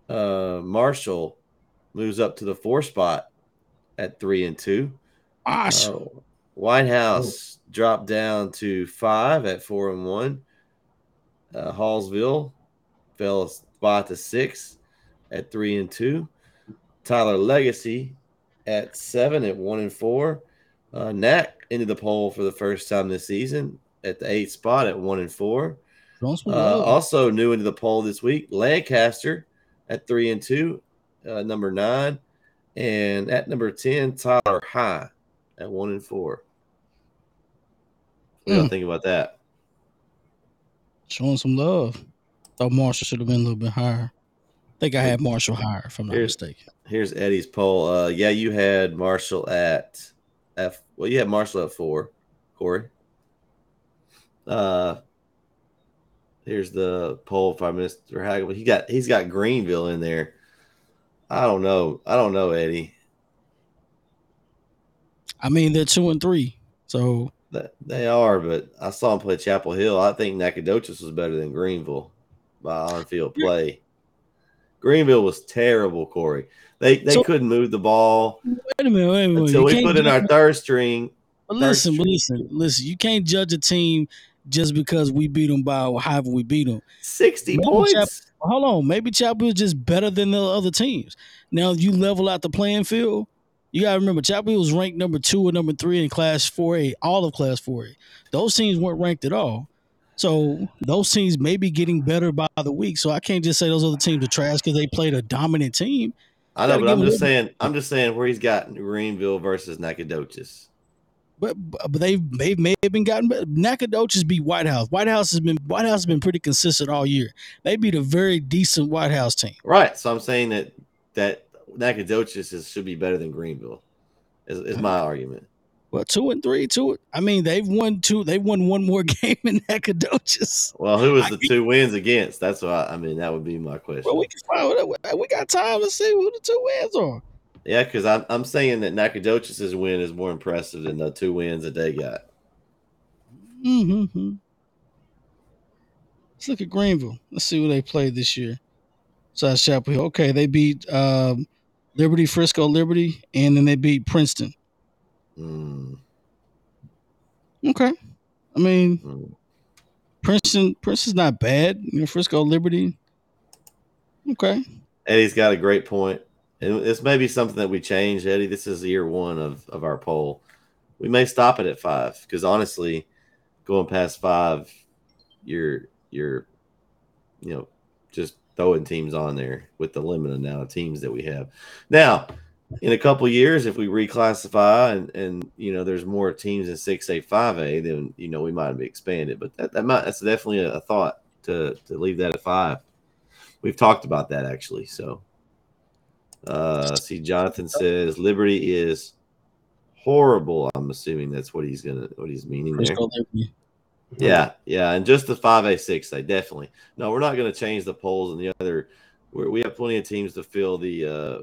Uh, Marshall moves up to the four spot at 3 and 2. gosh, Uh, White House dropped down to five at four and one. Uh, Hallsville fell a spot to six at three and two. Tyler Legacy at seven at one and four. Uh, Nac into the poll for the first time this season at the eighth spot at one and four. Uh, also new into the poll this week, Lancaster at three and two, uh, number nine, and at number ten, Tyler High at one and four. What do you Mm. think about that? showing some love. Thought Marshall should have been a little bit higher. I think I had Marshall higher, if I'm not Here's- mistaken. Here's Eddie's poll. Uh, yeah, you had Marshall at F. Well, you had Marshall at four, Corey. Uh, here's the poll by Mr. Hagel. He got he's got Greenville in there. I don't know. I don't know, Eddie. I mean, they're two and three. So they are, but I saw him play Chapel Hill. I think Nacogdoches was better than Greenville by on-field play. Greenville was terrible, Corey. They they So- couldn't move the ball wait a minute, wait a minute. until we put in our third string. But listen, but string. listen, listen. You can't judge a team just because we beat them by however we beat them. Sixty Maybe points. Chap- Hold on, maybe Chapel is just better than the other teams. Now you level out the playing field. You gotta remember, Chapel Hill was ranked number two or number three in Class 4A, all of Class 4A. Those teams weren't ranked at all. So those teams may be getting better by the week. So I can't just say those other teams are trash because they played a dominant team. I know, but I'm just saying. I'm just saying where he's got Greenville versus Nacogdoches. But but they've they may have been gotten better. Nacogdoches beat White House. White House has been White House has been pretty consistent all year. They beat a very decent White House team. Right. So I'm saying that that Nacogdoches is, should be better than Greenville. Is, is my argument. Well, two and three, two. I mean, they've won two. They've won one more game in Nacogdoches. Well, who was the get- two wins against? That's what I, I mean. That would be my question. Well, we can find. We got time to see who the two wins are. yeah, because I'm I'm saying that Nacogdoches' win is more impressive than the two wins that they got. Mm-hmm. Let's look at Greenville. Let's see who they played this year. Besides Chapel Hill. Okay, they beat um, Liberty, Frisco, Liberty, and then they beat Princeton. Mm, Okay. I mean, mm. Princeton, Princeton's not bad. You know, Frisco, Liberty. Okay. Eddie's got a great point. And this may be something that we change, Eddie. This is year one of, of our poll. We may stop it at five because honestly, going past five, you're you're you know just throwing teams on there with the limited amount of teams that we have. Now, in a couple years, if we reclassify and and you know there's more teams in six A, five A, then you know we might be expanded. But that, that might that's definitely a, a thought to to leave that at five. We've talked about that actually. So, uh, see, Jonathan says Liberty is horrible. I'm assuming that's what he's gonna what he's meaning there. Yeah, yeah, and just the five A six A definitely. No, we're not gonna change the polls and the other we're, we have plenty of teams to fill the uh,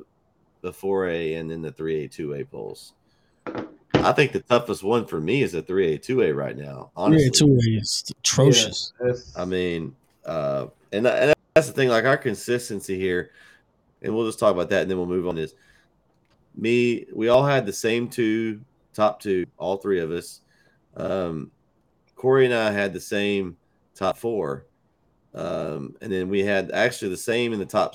the four A and then the three A two A polls. I think the toughest one for me is the three A two A right now. Honestly, Yeah, two is atrocious. Yeah, I mean, uh, and, and that's the thing. Like our consistency here, and we'll just talk about that, and then we'll move on. Is me? We all had the same two top two, all three of us. Um, Corey and I had the same top four, um, and then we had actually the same in the top.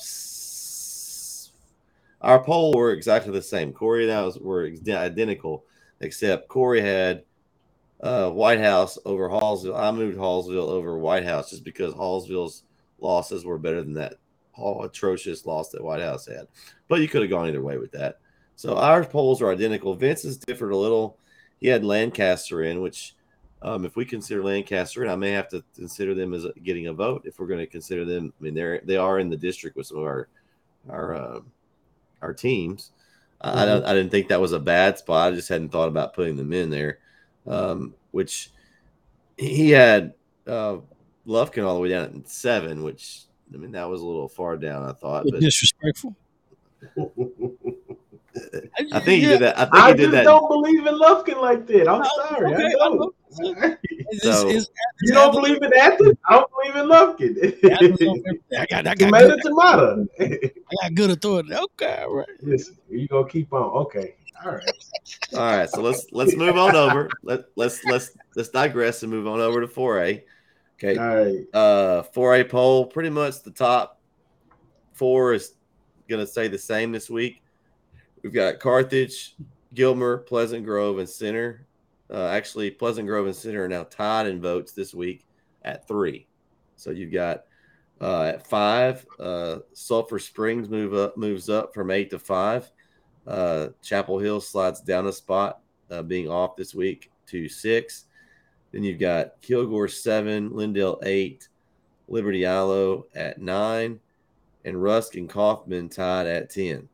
Our poll were exactly the same. Corey and I was, were identical, except Corey had uh, White House over Hallsville. I moved Hallsville over White House just because Hallsville's losses were better than that all atrocious loss that White House had. But you could have gone either way with that. So our polls are identical. Vince's differed a little. He had Lancaster in, which um, if we consider Lancaster in, I may have to consider them as getting a vote if we're going to consider them. I mean, they're they are in the district with some of our our uh, our teams. I, I don't. I didn't think that was a bad spot. I just hadn't thought about putting them in there um, which he had uh, Lufkin all the way down at seven, which I mean that was a little far down. I thought, but disrespectful. I think he did that. I think I he did just that. don't believe in Lufkin like that. I'm No, sorry. okay, I I don't. know. It's, So- it's, you don't believe in Athens? I don't believe in Lufkin. I got, I got, tomato, good, tomato. I got good authority. Okay, all right. Listen, you gonna keep on? Okay, all right. All right, so let's let's move on over. Let let's let's let's digress and move on over to four A. Okay, All right. uh, four A poll. Pretty much the top four is going to stay the same this week. We've got Carthage, Gilmer, Pleasant Grove, and Center. Uh, actually, Pleasant Grove and Center are now tied in votes this week at three. So you've got uh, at five, uh, Sulphur Springs move up moves up from eight to five. Uh, Chapel Hill slides down a spot, uh, being off this week to six. Then you've got Kilgore seven, Lindale eight, Liberty-Eylau at nine, and Rusk and Kaufman tied at ten.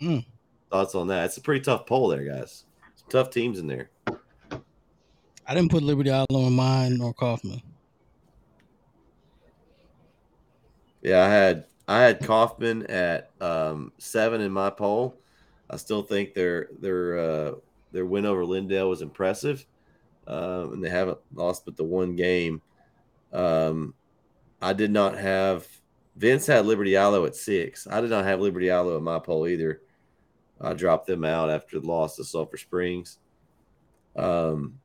Mm. Thoughts on that? It's a pretty tough poll there, guys. Some tough teams in there. I didn't put Liberty-Eylau on mine or Kaufman. Yeah, I had I had Kaufman at um, seven in my poll. I still think their their uh, their win over Lindale was impressive, um, and they haven't lost but the one game. Um, I did not have Vince had Liberty-Eylau at six. I did not have Liberty-Eylau in my poll either. I dropped them out after the loss to Sulphur Springs. Um,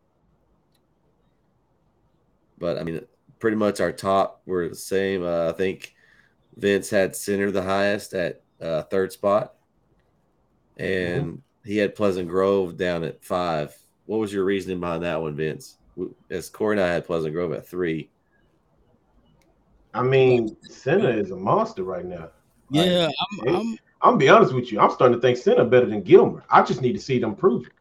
but I mean, pretty much our top were the same. Uh, I think Vince had center the highest at uh, third spot, and he had Pleasant Grove down at five. What was your reasoning behind that one, Vince? As Corey and I had Pleasant Grove at three. I mean, Senna is a monster right now. Yeah, I'm, Hey. I'm, I'm gonna be honest with you. I'm starting to think Senna better than Gilmer. I just need to see them prove it.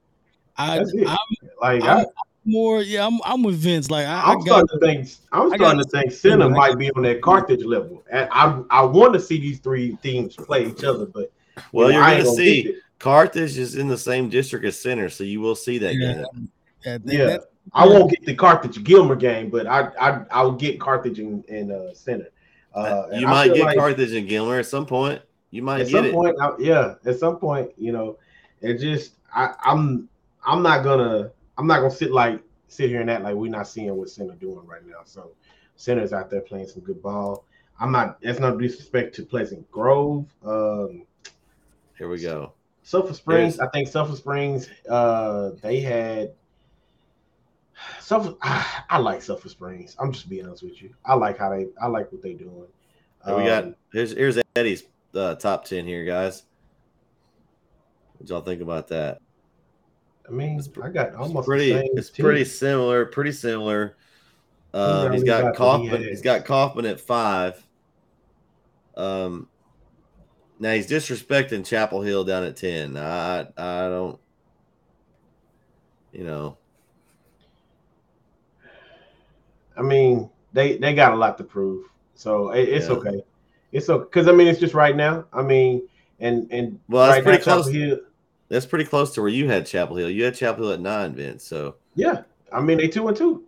I, That's it. I'm Like I'm I, more. Yeah, I'm, I'm with Vince. Like I, I I'm got. starting to think. I'm I starting to think Senna I- might be on that Carthage level, and I I want to see these three teams play each other. But Well, you know, you're I gonna gonna see. Carthage is in the same district as Center, so you will see that Yeah, game. yeah, that- Yeah. that- I won't get the Carthage Gilmer game, but I I I'll get Carthage and, and uh, Center. Uh, you I might get like Carthage and Gilmer at some point. You might At get some it. point, I, yeah. At some point, you know, it just I I'm I'm not gonna I'm not gonna sit like sit here and act like we're not seeing what Center doing right now. So Center's out there playing some good ball. I'm not. That's no disrespect to Pleasant Grove. Um, Here we go. Sulphur Springs. I think Sulphur Springs. Uh, they had. Sulphur, I, I like Sulphur Springs. I'm just being honest with you. I like how they. I like what they doing. Here we got Um, here's here's Eddie's uh, top ten here, guys. What y'all think about that? I mean, I got It's almost pretty. The same It's pretty similar. Pretty similar. Um, he's got got what He's got Kaufman at five. Um, now he's disrespecting Chapel Hill down at ten. I I don't. You know, I mean, they they got a lot to prove, so it, it's Yeah. okay. It's okay because I mean, it's just right now. I mean, and and Well, right pretty now, Chapel close. Hill- that's pretty close to where you had Chapel Hill. You had Chapel Hill at nine, Vince. So yeah, I mean, they two and two,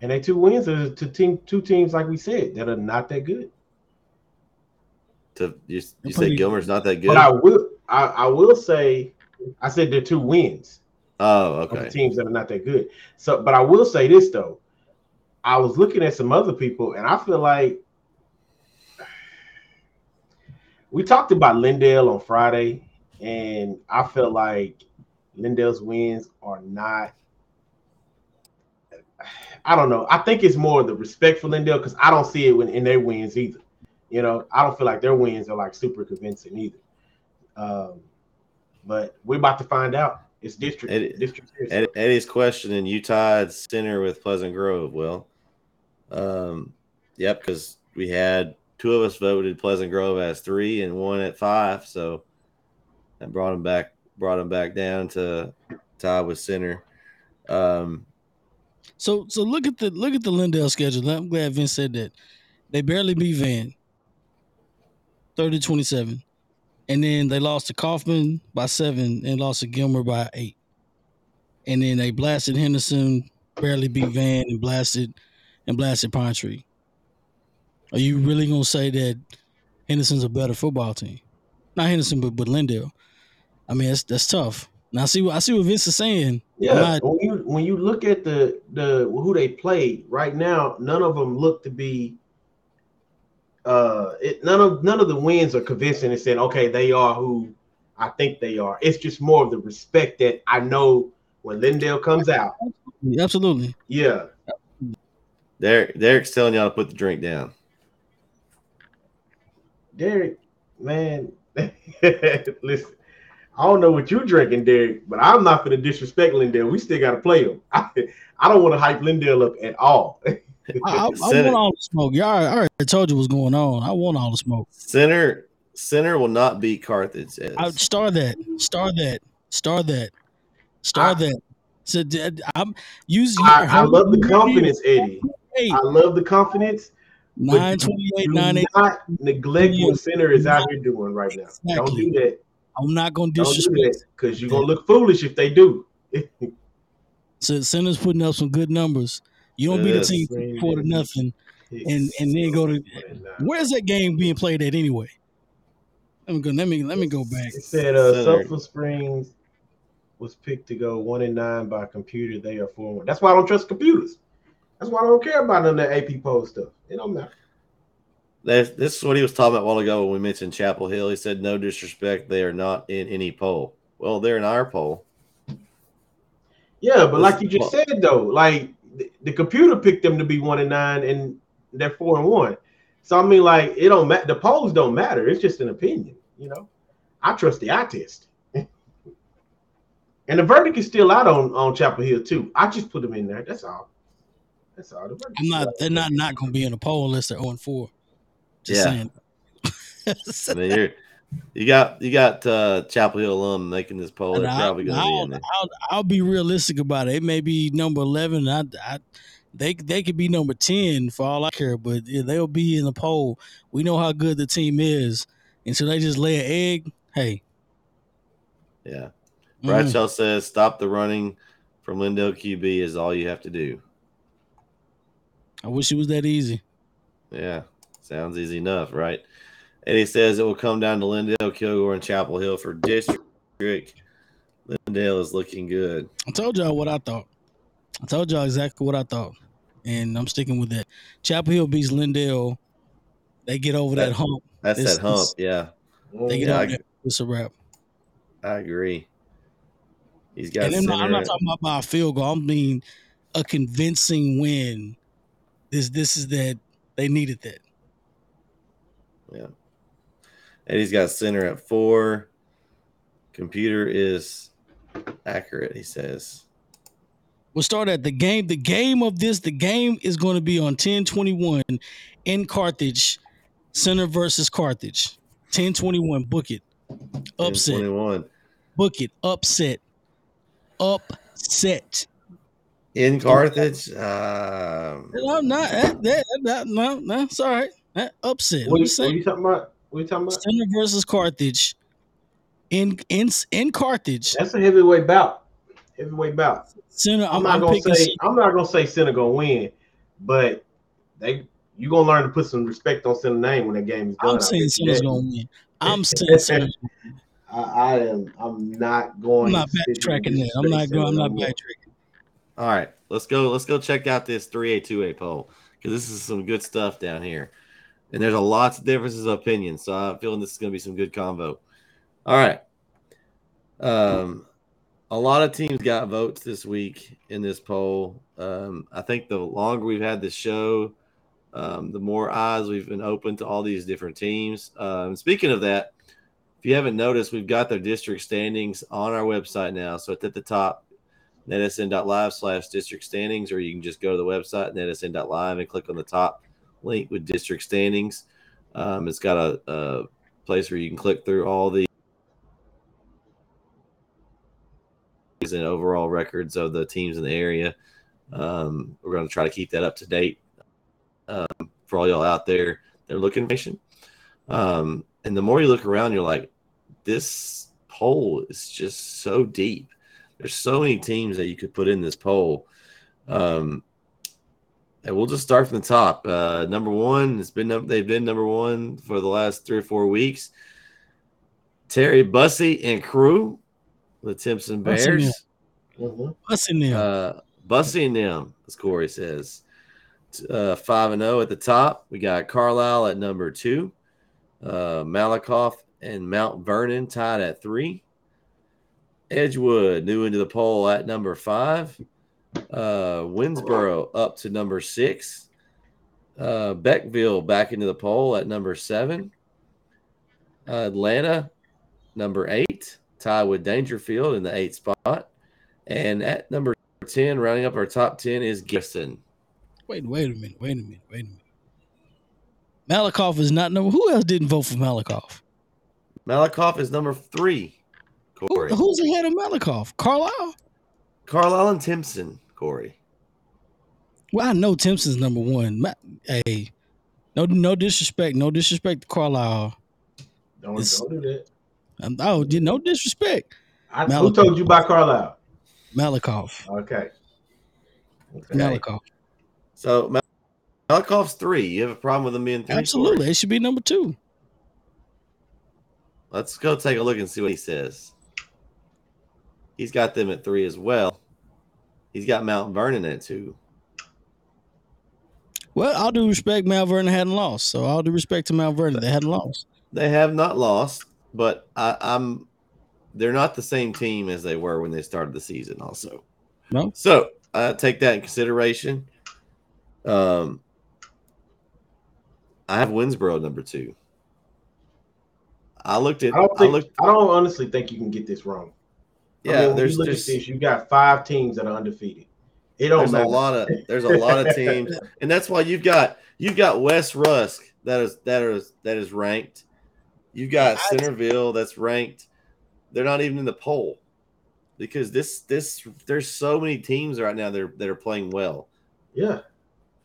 and they two wins are to team two teams like we said that are not that good. To you, you say Gilmer's not that good? But I will I, I will say I said they're two wins oh, of the okay. teams that are not that good. So but I will say this though. I was looking at some other people and I feel like we talked about Lindale on Friday, and I feel like Lindale's wins are not. I don't know. I think it's more the respect for Lindale because I don't see it when in their wins either. You know, I don't feel like their wins are like super convincing either. Um, but we're about to find out. It's district. Eddie- district. Ed, Eddie's questioning tied center with Pleasant Grove. Well, um, yep, because we had two of us voted Pleasant Grove as three and one at five, so that brought him back brought him back down to tie with center. Um, So so look at the look at the Lindale schedule. I'm glad Vince said that. They barely beat Van. 30 27. And then they lost to Kaufman by seven and lost to Gilmer by eight. And then they blasted Henderson, barely beat Van and blasted and blasted Pine Tree. Are you really gonna say that Henderson's a better football team? Not Henderson, but but Lindale. I mean, that's that's tough. Now I see what I see what Vince is saying. Yeah, not- when you when you look at the the who they played right now, none of them look to be. Uh, it, none of none of the wins are convincing and saying, okay, they are who I think they are. It's just more of the respect that I know when Lindale comes out. Absolutely. Yeah, Derek Derek's telling y'all to put the drink down. Derek, man, listen. I don't know what you're drinking, Derek, but I'm not going to disrespect Lindale. We still got to play him. I, I don't want to hype Lindale up at all. I, I, I want all the smoke. Y'all I already told you what's going on. I want all the smoke. Center center will not beat Carthage. as- I, star that. Star that. Star that. Star I- that. So d- I'm use. I, I love the confidence, Eddie. I love the confidence. but nine twenty eight, Do not neglect what Center is out here doing right now. Don't do that. I'm not gonna Don't do disrespect. because you're gonna look foolish if they do. So Center's putting up some good numbers. You don't beat a Yes. team four to nothing. And- and then go to- Where's that game being played at anyway? Let me go. Let me let me go back. It said uh, Center. Sulphur Springs was picked to go one and nine by computer. They are four. one. That's why I don't trust computers. That's why I don't care about none of that AP poll stuff. It don't matter. This, this is what he was talking about a while ago when we mentioned Chapel Hill. He said, "No disrespect, they are not in any poll." Well, they're in our poll. Yeah, but like you just said though, like the, the computer picked them to be one and nine, and they're four and one. So I mean, like it don't matter. The polls don't matter. It's just an opinion, you know. I trust the eye test, and the verdict is still out on on Chapel Hill too. I just put them in there. That's all. That's all. The I'm not. They're not not gonna be in a poll unless they're oh on four. Just Yeah. saying. I mean, you're, you got you got uh, Chapel Hill alum making this poll. They're probably going to be I'll, in there. I'll, I'll be realistic about it. It may be number eleven. I, I, they they could be number ten for all I care, but yeah, they'll be in the poll. We know how good the team is, and so they just lay an egg. Hey, Yeah. Brad mm, says, "Stop the running from Lindale QB is all you have to do." I wish it was that easy. Yeah, sounds easy enough, right? Eddie says it will come down to Lindale, Kilgore, and Chapel Hill for district. Lindale is looking good. I told y'all what I thought. I told y'all exactly what I thought, and I'm sticking with that. Chapel Hill beats Lindale. They get over that, That- hump. That's It's- that hump. Yeah, They get Yeah, over I- that. It's a wrap. I agree. He's got. And I'm not, I'm not talking about by a field goal. I mean a convincing win. This this is that they needed that. Eddie's got center at four. Computer is accurate. He says. We'll start at the game. The game of this, the game is going to be on 1021 in Carthage, center versus Carthage. 1021. Book it. Upset. Twenty-one Book it. Upset. Upset. in Carthage. Um, No, not that. that, that no, no, it's all right. That upset. What, I'm you- what saying. you talking about? What are you talking about? Center versus Carthage. In in in Carthage, That's a heavyweight bout. Heavyweight bout. center. I'm, I'm, not I'm gonna picking. say I'm not gonna say Center gonna win, but they you're gonna learn to put some respect on Center name when that game is done. I'm saying bet you Center's that. gonna win. I'm saying Center's. I, I am. I'm not going. I'm not to sit here and backtracking there. I'm not going. I'm not backtracking. All right, let's go. Let's go check out this three A two A poll because this is some good stuff down here, and there's a lots of differences of opinion. So I'm feeling this is going to be some good convo. All right, um, a lot of teams got votes this week in this poll. Um, I think the longer we've had this show, um, the more eyes we've been open to all these different teams. Um, speaking of that, if you haven't noticed, we've got their district standings on our website now. So it's at the top netsn.live slash district standings, or you can just go to the website netsn.live and click on the top link with district standings. Um, it's got a, a place where you can click through all the and overall records of the teams in the area. Um, we're going to try to keep that up to date um, for all y'all out there that are looking for information. Um, and the more you look around, you're like, this poll is just so deep. There's so many teams that you could put in this poll. Um, and we'll just start from the top. Uh, number one, it's been num- they've been number one for the last three or four weeks. Terry Bussey and crew, the Timpson Bussey, Bears. Mhm. What's in there? Uh, Bussey and them, as Corey says. Uh, five and zero at the top. We got Carlisle at number two. Uh, Malakoff and Mount Vernon tied at three. Edgewood new into the poll at number five. Uh, Winnsboro up to number six. Uh, Beckville back into the poll at number seven. Uh, Atlanta number eight, tied with Daingerfield in the eighth spot. And at number 10, rounding up our top 10 is Gibson. wait, wait a minute. Wait a minute. Wait a minute. Malakoff is not number. Who else didn't vote for Malakoff? Malakoff is number three, Who, who's ahead of Malakoff? Carlisle. Carlisle and Timpson, Corey. Well, I know Timpson's number one. Ma- Hey, no, no disrespect. No disrespect to Carlisle. Don't, don't do that. Um, oh, yeah, no disrespect. I, who told you about Carlisle? Malakoff. Okay. okay. Malakoff. So Mal- Malakoff's three. You have a problem with him being three? Absolutely. Corey? It should be number two. Let's go take a look and see what he says. He's got them at three as well. He's got Mount Vernon at two. Well, all due respect, Mount Vernon hadn't lost. So all due respect to Mount Vernon, they hadn't lost. They have not lost, but I, I'm they're not the same team as they were when they started the season, also. No. So uh, take that in consideration. Um, I have Winnsboro number two. I looked at. I don't I, looked. I don't honestly think you can get this wrong. I Yeah, mean, when there's you look there's, at this. You got five teams that are undefeated. It don't there's matter. a lot of there's a lot of teams, and that's why you've got you've got West Rusk that is that is that is ranked. You've got I- Centerville that's ranked. They're not even in the poll because this this there's so many teams right now that are, that are playing well. Yeah.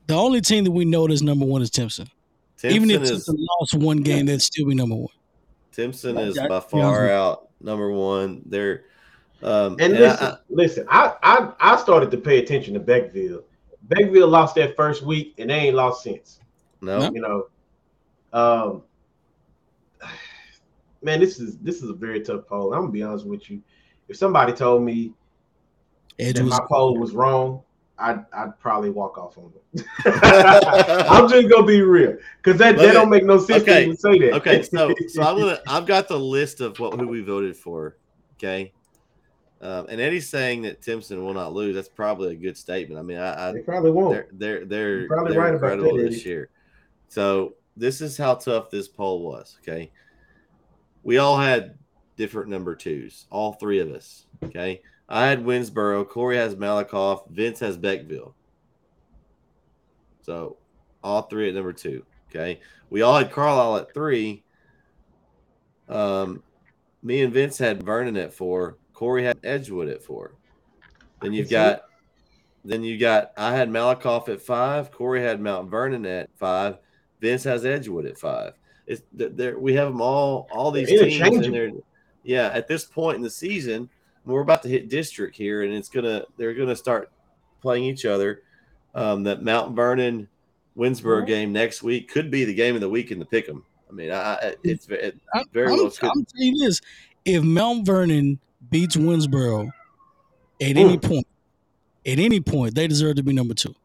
The only team that we know that's number one is Timpson. Timpson Even if is Timpson lost one game, they'd still be number one. Timpson is by far out number one. They're um, And and listen, I- listen. I, I I started to pay attention to Beckville. Beckville lost that first week, and they ain't lost since. no, No. You know, um, man, this is this is a very tough poll. I'm gonna be honest with you. If somebody told me Edge that was my poll was wrong, I'd I'd probably walk off on them. I'm just gonna be real, because that, Let that me- don't make no sense okay, to even say that. okay. So so I'm gonna I've got the list of what who we voted for. Okay. Um, and Eddie's saying that Timpson will not lose. That's probably a good statement. I mean, I, I they probably won't. they're they're they're, You're probably they're right about incredible that, this year. So this is how tough this poll was. Okay, we all had different number twos, all three of us. Okay, I had Winnsboro, Corey has Malakoff, Vince has Beckville. So all three at number two. Okay, we all had Carlisle at three. Um, me and Vince had Vernon at four. Corey had Edgewood at four. Then you've got then you got I had Malakoff at five. Corey had Mount Vernon at five. Vince has Edgewood at five. It's th- there. We have them all. All these They're teams in there. Yeah, at this point in the season, we're about to hit district here, and it's gonna they're gonna start playing each other. Um, that Mount Vernon Winnsboro game next week could be the game of the week in the pick'em. I mean, I, it's it very I'm, well. I'm you this: if Mount Vernon beats Winnsboro at any point, at any point, they deserve to be number two.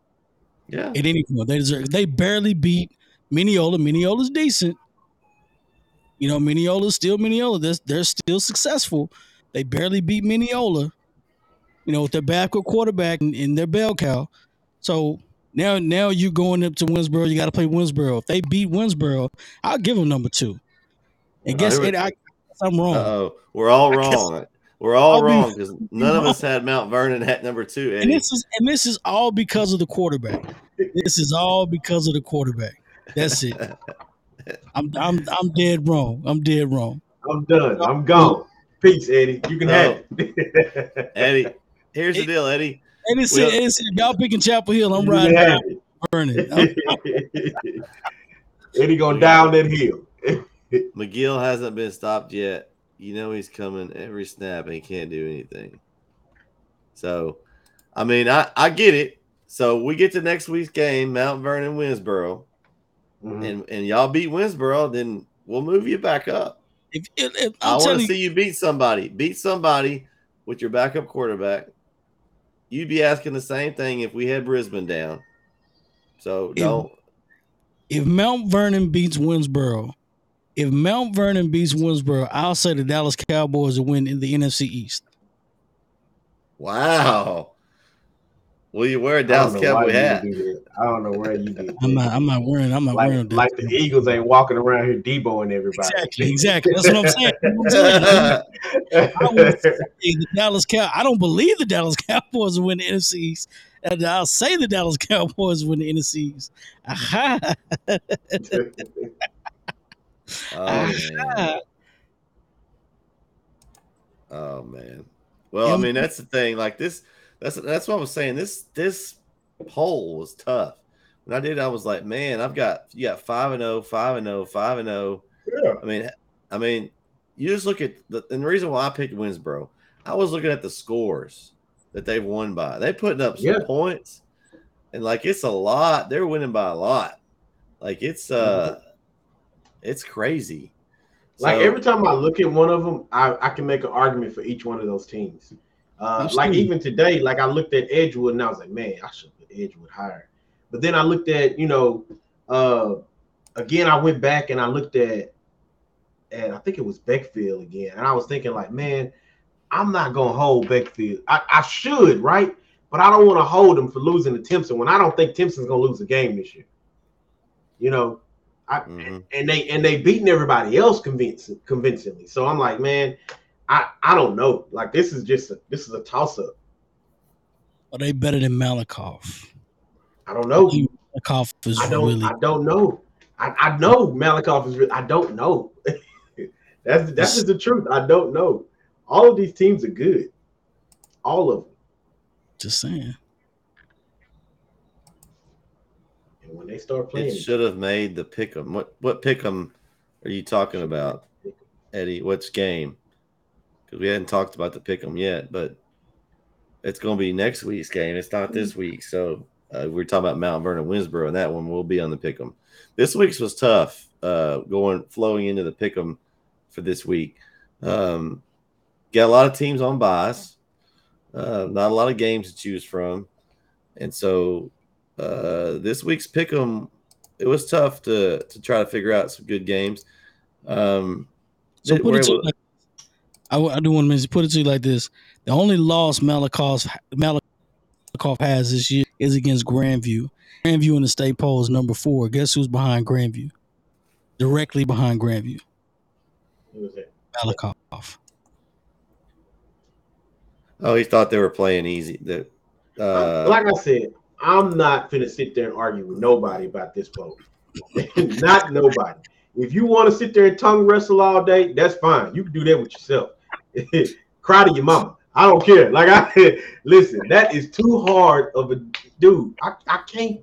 Yeah, At any point, they deserve. They barely beat Mineola. Mineola's decent. You know, Mineola's still Mineola. They're, they're still successful. They barely beat Mineola. You know, with their backup quarterback and, and their bell cow. So now, now you're going up to Winnsboro. You got to play Winnsboro. If they beat Winnsboro, I'll give them number two. And guess here it, I, I'm wrong. oh, we're all I guess- wrong. We're all I'll wrong because none of wrong. us had Mount Vernon at number two. Eddie. And this is and this is all because of the quarterback. This is all because of the quarterback. That's it. I'm I'm I'm dead wrong. I'm dead wrong. I'm done. I'm gone. Peace, Eddie. You can have it. Eddie, here's the deal, Eddie. And it's, Well- it's y'all picking Chapel Hill. I'm riding can down have Vernon. I'm- Eddie going down that hill. McGill hasn't been stopped yet. You know he's coming every snap and he can't do anything. So, I mean, I, I get it. So we get to next week's game, Mount Vernon, Winnsboro, Mhm. and and y'all beat Winnsboro, then we'll move you back up. if, if, if, I want to see you beat somebody. Beat somebody with your backup quarterback. You'd be asking the same thing if we had Brisbane down. So don't. if Mount Vernon beats Winnsboro, if Mount Vernon beats Winnsboro, I'll say the Dallas Cowboys will win in the NFC East. Wow. Will you wear a I don't Dallas know Cowboy hat? I don't know where you did. I'm not. I'm not wearing. I'm not wearing. like, that. like the Eagles ain't walking around here deboing everybody. Exactly. Exactly. That's what I'm saying. That's what I'm saying. I the Dallas Cow. I don't believe the Dallas Cowboys will win the NFC East. And I'll say the Dallas Cowboys win the NFC East. Aha. Oh man. Oh man. Well, I mean that's the thing. Like this, that's that's what I was saying. This this poll was tough. When I did, I was like, man, I've got you got five and 0, 5 and 0, 5 and 0. yeah. I mean, I mean, you just look at the and the reason why I picked Winnsboro. I was looking at the scores that they've won by. They putting up some Yeah. points, and like it's a lot. They're winning by a lot. Like it's uh, it's crazy. Like So- every time I look at one of them, I, I can make an argument for each one of those teams. Uh, like even today, like I looked at Edgewood and I was like, man, I should put Edgewood higher. But then I looked at, you know, uh, again, I went back and I looked at, and I think it was Beckville again, and I was thinking like, man, I'm not gonna hold Beckville. I, I should, right? But I don't want to hold him for losing to Timpson when I don't think Timpson's gonna lose a game this year. You know, I Mhm. and they and they beating everybody else convincing convincingly. So I'm like, man, I I don't know. Like this is just a, this is a toss up. Are they better than Malakoff? I don't know. Malakoff is I don't really. I don't know. I, I know Malakoff is. re- I don't know. that's that's just the truth. I don't know. All of these teams are good. All of them. Just saying. And when they start playing, It should have made the pick'em. What what pick'em are you talking about, Eddie? What's game? Because we hadn't talked about the pick'em yet, but it's going to be next week's game. It's not this week. So uh, we're talking about Mount Vernon, Winnsboro, and that one will be on the pick'em. This week's was tough. Uh, going flowing into the pick'em for this week. Um, got a lot of teams on buys. Uh, not a lot of games to choose from, and so uh, this week's pick'em it was tough to to try to figure out some good games. Um, So put it to you like, I, I do want to put it to you like this: the only loss Malakoff Malakoff has this year is against Grandview. Grandview in the state poll is number four. Guess who's behind Grandview? Directly behind Grandview, Who was that? Malakoff. oh, he thought they were playing easy. That uh, like I said, I'm not gonna sit there and argue with nobody about this vote. not nobody. If you want to sit there and tongue wrestle all day, that's fine. You can do that with yourself. Cry to your mama. I don't care. Like I listen, that is too hard of a dude. I, I can't.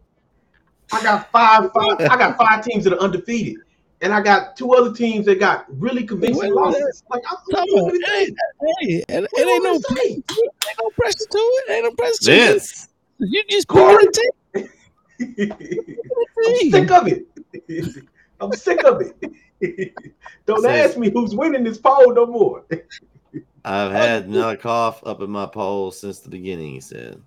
I got five, five. I got five teams that are undefeated, and I got two other teams that got really convincing Wait, wait, losses. Like I'm Come what on, do you? Hey, it, it ain't no, you ain't no pressure to it. Ain't no pressure to it. Vince. You just quarantine. put I'm sick of it. I'm sick of it. Don't Says- ask me who's winning this poll no more. I've had another cough up in my poll since the beginning. He said.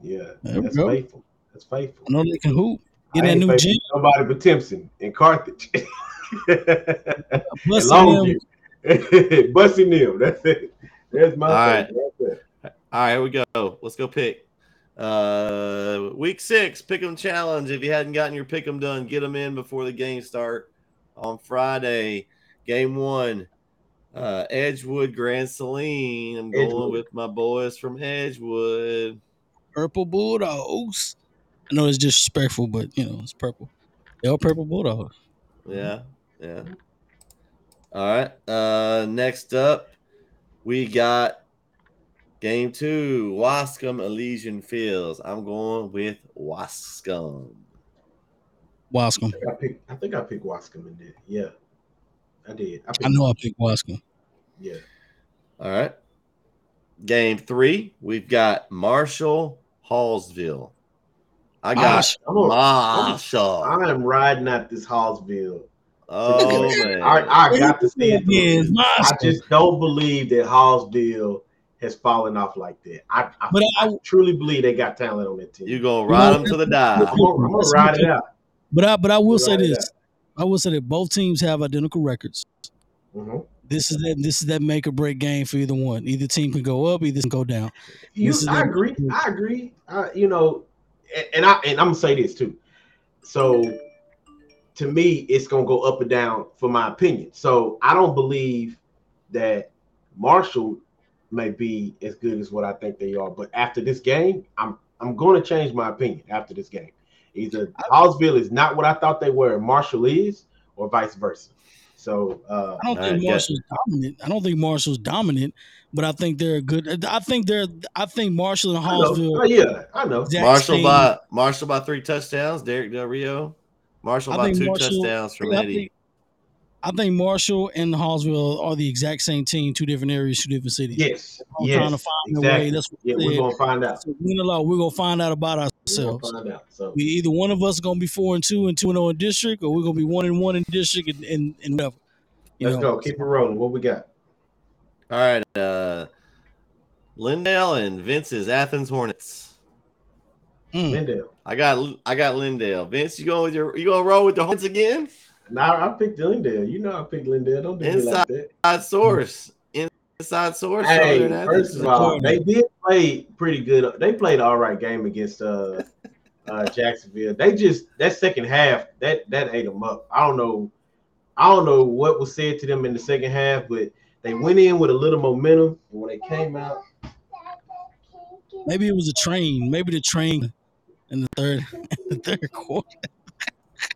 Yeah, There we that's faithful. That's faithful. I know they can hoop. Get I that new faithful gym. to Nobody but Timpson and Carthage. and Busting them. Busting them. That's it. There's my All right. favorite right there. All right, here we go. Let's go pick. Uh, week six, pick 'em challenge. If you hadn't gotten your pick 'em done, get them in before the game start on Friday. Game one, uh, Edgewood Grand Saline. I'm going Edgewood. with my boys from Edgewood. Purple Bulldogs. I know it's disrespectful, but you know it's purple. They're all purple Bulldogs. Yeah, yeah. All right. Uh, next up, we got game two, Waskom Elysian Fields. I'm going with Waskom. Waskom. I picked. I think I picked Waskom in there. Yeah, I did. I, I know I picked Waskom. Yeah. All right. Game three, we've got Marshall Hallsville. I got Marsh- I'm a- Marshall. I am riding out this Hallsville. Oh man. I, I got to see it. Yeah. I just don't believe that Hallsville has fallen off like that. I, I, But I, I- truly believe they got talent on that team. You're gonna ride them to the die. I'm gonna, I'm gonna ride it out. But I but I will say this. I will say that both teams have identical records. Mhm. This is that this is that make or break game for either one. Either team can go up, either can go down. You, This is I agree. I agree. You know, and, and I and I'm gonna say this too. So, to me, it's gonna go up and down for my opinion. So I don't believe that Marshall may be as good as what I think they are. But after this game, I'm I'm going to change my opinion after this game. Either Hallsville is not what I thought they were, and Marshall is, or vice versa. So uh, I don't think right, yeah. Marshall's dominant. I don't think Marshall's dominant, but I think they're a good. I think they're. I think Marshall and I. Hallsville. Oh, yeah, I know. Marshall same- by Marshall by three touchdowns. Derek Del Rio. Marshall I by two Marshall- touchdowns from I Eddie. Think, I think Marshall and Hallsville are the exact same team, two different areas, two different cities. Yes, I'm yes, trying to find a exactly. way. That's what yeah, we're gonna find out. So win or lose, we're gonna find out about We're ourselves. gonna find out. So We either one of us is gonna be four and two and two and zero in district, or we're gonna be one and one in district and and, and whatever. You let's know, go. Keep it rolling. What we got? All right. Uh Lindale and Vince's Athens Hornets. Mm. Mendel. I got I got Lindale. Vince, you going with your you gonna roll with the Hornets again? Now I picked Lindale. You know I picked Lindale. Don't do me like that. Inside source. Inside source. Hey, first of all, they did play pretty good. They played all right game against uh, uh, Jacksonville. They just that second half that that ate them up. I don't know. I don't know what was said to them in the second half, but they went in with a little momentum, and when they came out, Maybe it was a train. Maybe the train in the third in the third quarter.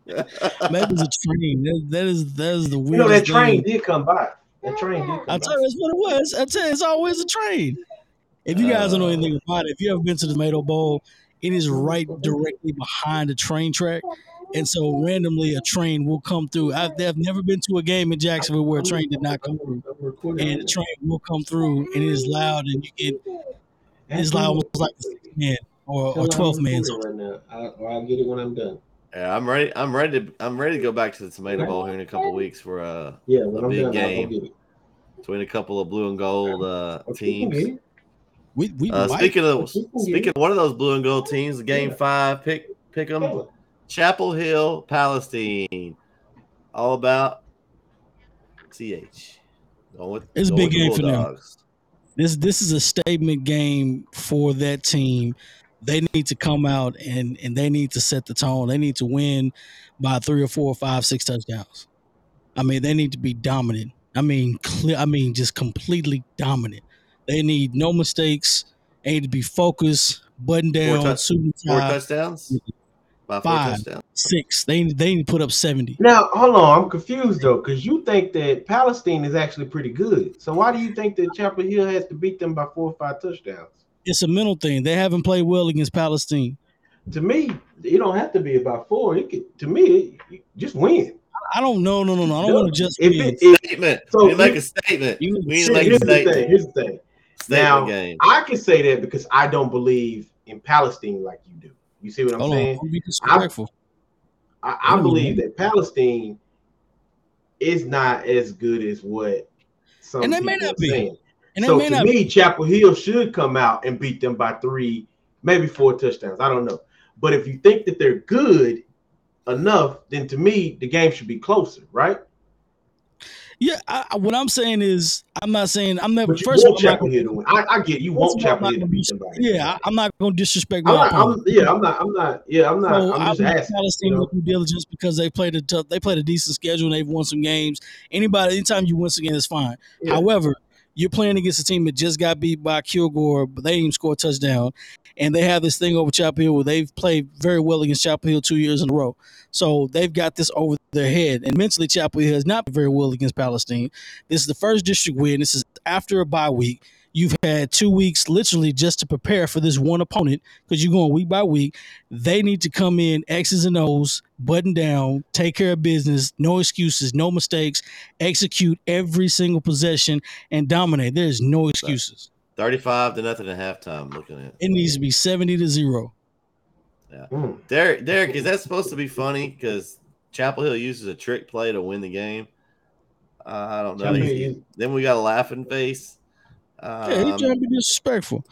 Was a train. That, that is that is the weirdest. you know that train thing. did come by. That train did come I by. tell you, that's what it was. I tell you, it's always a train. If you guys don't know anything uh. about it, if you ever been to the Tomato Bowl, it is right directly behind the train track. And so randomly a train will come through. I've, I've never been to a game in Jacksonville where a train did not come through. And the train will come through and it is loud and you get it's loud almost like a man or, or twelve man. Right now. I, I'll get it when I'm done. Yeah, I'm ready. I'm ready to. I'm ready to go back to the Tomato Bowl here in a couple weeks for a, Yeah, when A I'm big done, game. go get it. between a couple of blue and gold uh Okay, you can teams. we we Uh, speaking of You can get speaking of one of those blue and gold teams, game Yeah. five, pick pick them. Come. Chapel Hill, Palestine. All about CH. Going with, It's a big with the game for them. This this is a statement game for that team. They need to come out and and they need to set the tone. They need to win by three or four or five, six touchdowns. I mean, they need to be dominant. I mean, clear. I mean, just completely dominant. They need no mistakes. They need to be focused, button down, tou- suit and Four touchdowns. By four Five. touchdowns. Six. They they need to put up seventy. Now, hold on. I'm confused though, because you think that Palestine is actually pretty good. So why do you think that Chapel Hill has to beat them by four or five touchdowns? It's a mental thing. They haven't played well against Palestine. To me, it don't have to be about four. It could, to me, it, just win. I don't know. No, no, no. I don't want to just If win. it, if, Statement. So we make you- a statement. you- we need make here's a the thing. statement. Here's the thing. Statement Now, game. I can say that because I don't believe in Palestine like you do. You see what I'm Hold saying? on. Don't be disrespectful. I, I Mm. believe that Palestine is not as good as what some And they may people not are be. saying. And so to not me, Chapel Hill should come out and beat them by three, maybe four touchdowns. I don't know. But if you think that they're good enough, then to me, the game should be closer, right? Yeah, I, what I'm saying is, I'm not saying I'm never. But you First want Chapel Hill to win. I, I get you want I'm Chapel not Hill to gonna beat by. Yeah, I, am not going to disrespect I'm not. I'm, yeah, I'm not. I'm not. Yeah, I'm not. So I'm just I want asking. Palestine you know? due diligence because they played a tough, they played a decent schedule and they've won some games. Anybody, anytime you win some games, it's fine. Yeah. However, you're playing against a team that just got beat by Kilgore, but they didn't even score a touchdown. And they have this thing over Chapel Hill where they've played very well against Chapel Hill two years in a row. So they've got this over their head. And mentally, Chapel Hill has not been very well against Palestine. This is the first district win. This is after a bye week. You've had two weeks literally just to prepare for this one opponent because you're going week by week. They need to come in X's and O's, button down, take care of business, no excuses, no mistakes, execute every single possession and dominate. There's no excuses. 35 to nothing at halftime. Looking at It needs to be 70 to 0. Mm. Derek. Derek, is that supposed to be funny? Because Chapel Hill uses a trick play to win the game. Uh, I don't know. Chapel then we got a laughing face. Um, Yeah, he's trying to be disrespectful.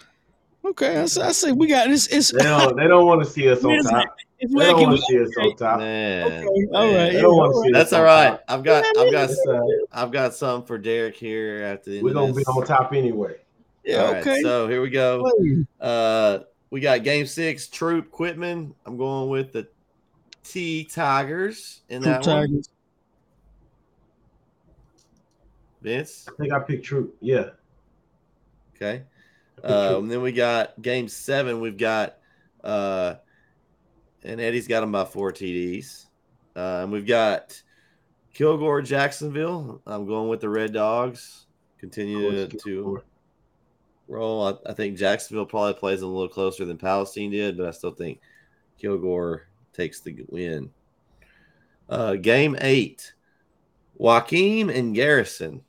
Okay, I say, I say we got this. It's, They don't. They don't want to see us on top. it's They don't want to see us on top. man, Okay, all man. right, They don't want to see. That's all right. top. I've got, I've got, uh, I've got something for Derek here after the end We're gonna this. be on top anyway. Yeah, All right, okay. so here we go. Uh, we got game six, Troup Quitman. I'm going with the T Tigers in Troup that one. Tigers. Vince. I think I picked Troup. Yeah. Okay. Uh, and then we got game seven. We've got, uh, and Eddie's got them by four TDs. Uh, and we've got Kilgore, Jacksonville. I'm going with the Red Dogs. Continue to, roll. I, I think Jacksonville probably plays a little closer than Palestine did, but I still think Kilgore takes the win. Uh, game eight, Joaquin and Garrison.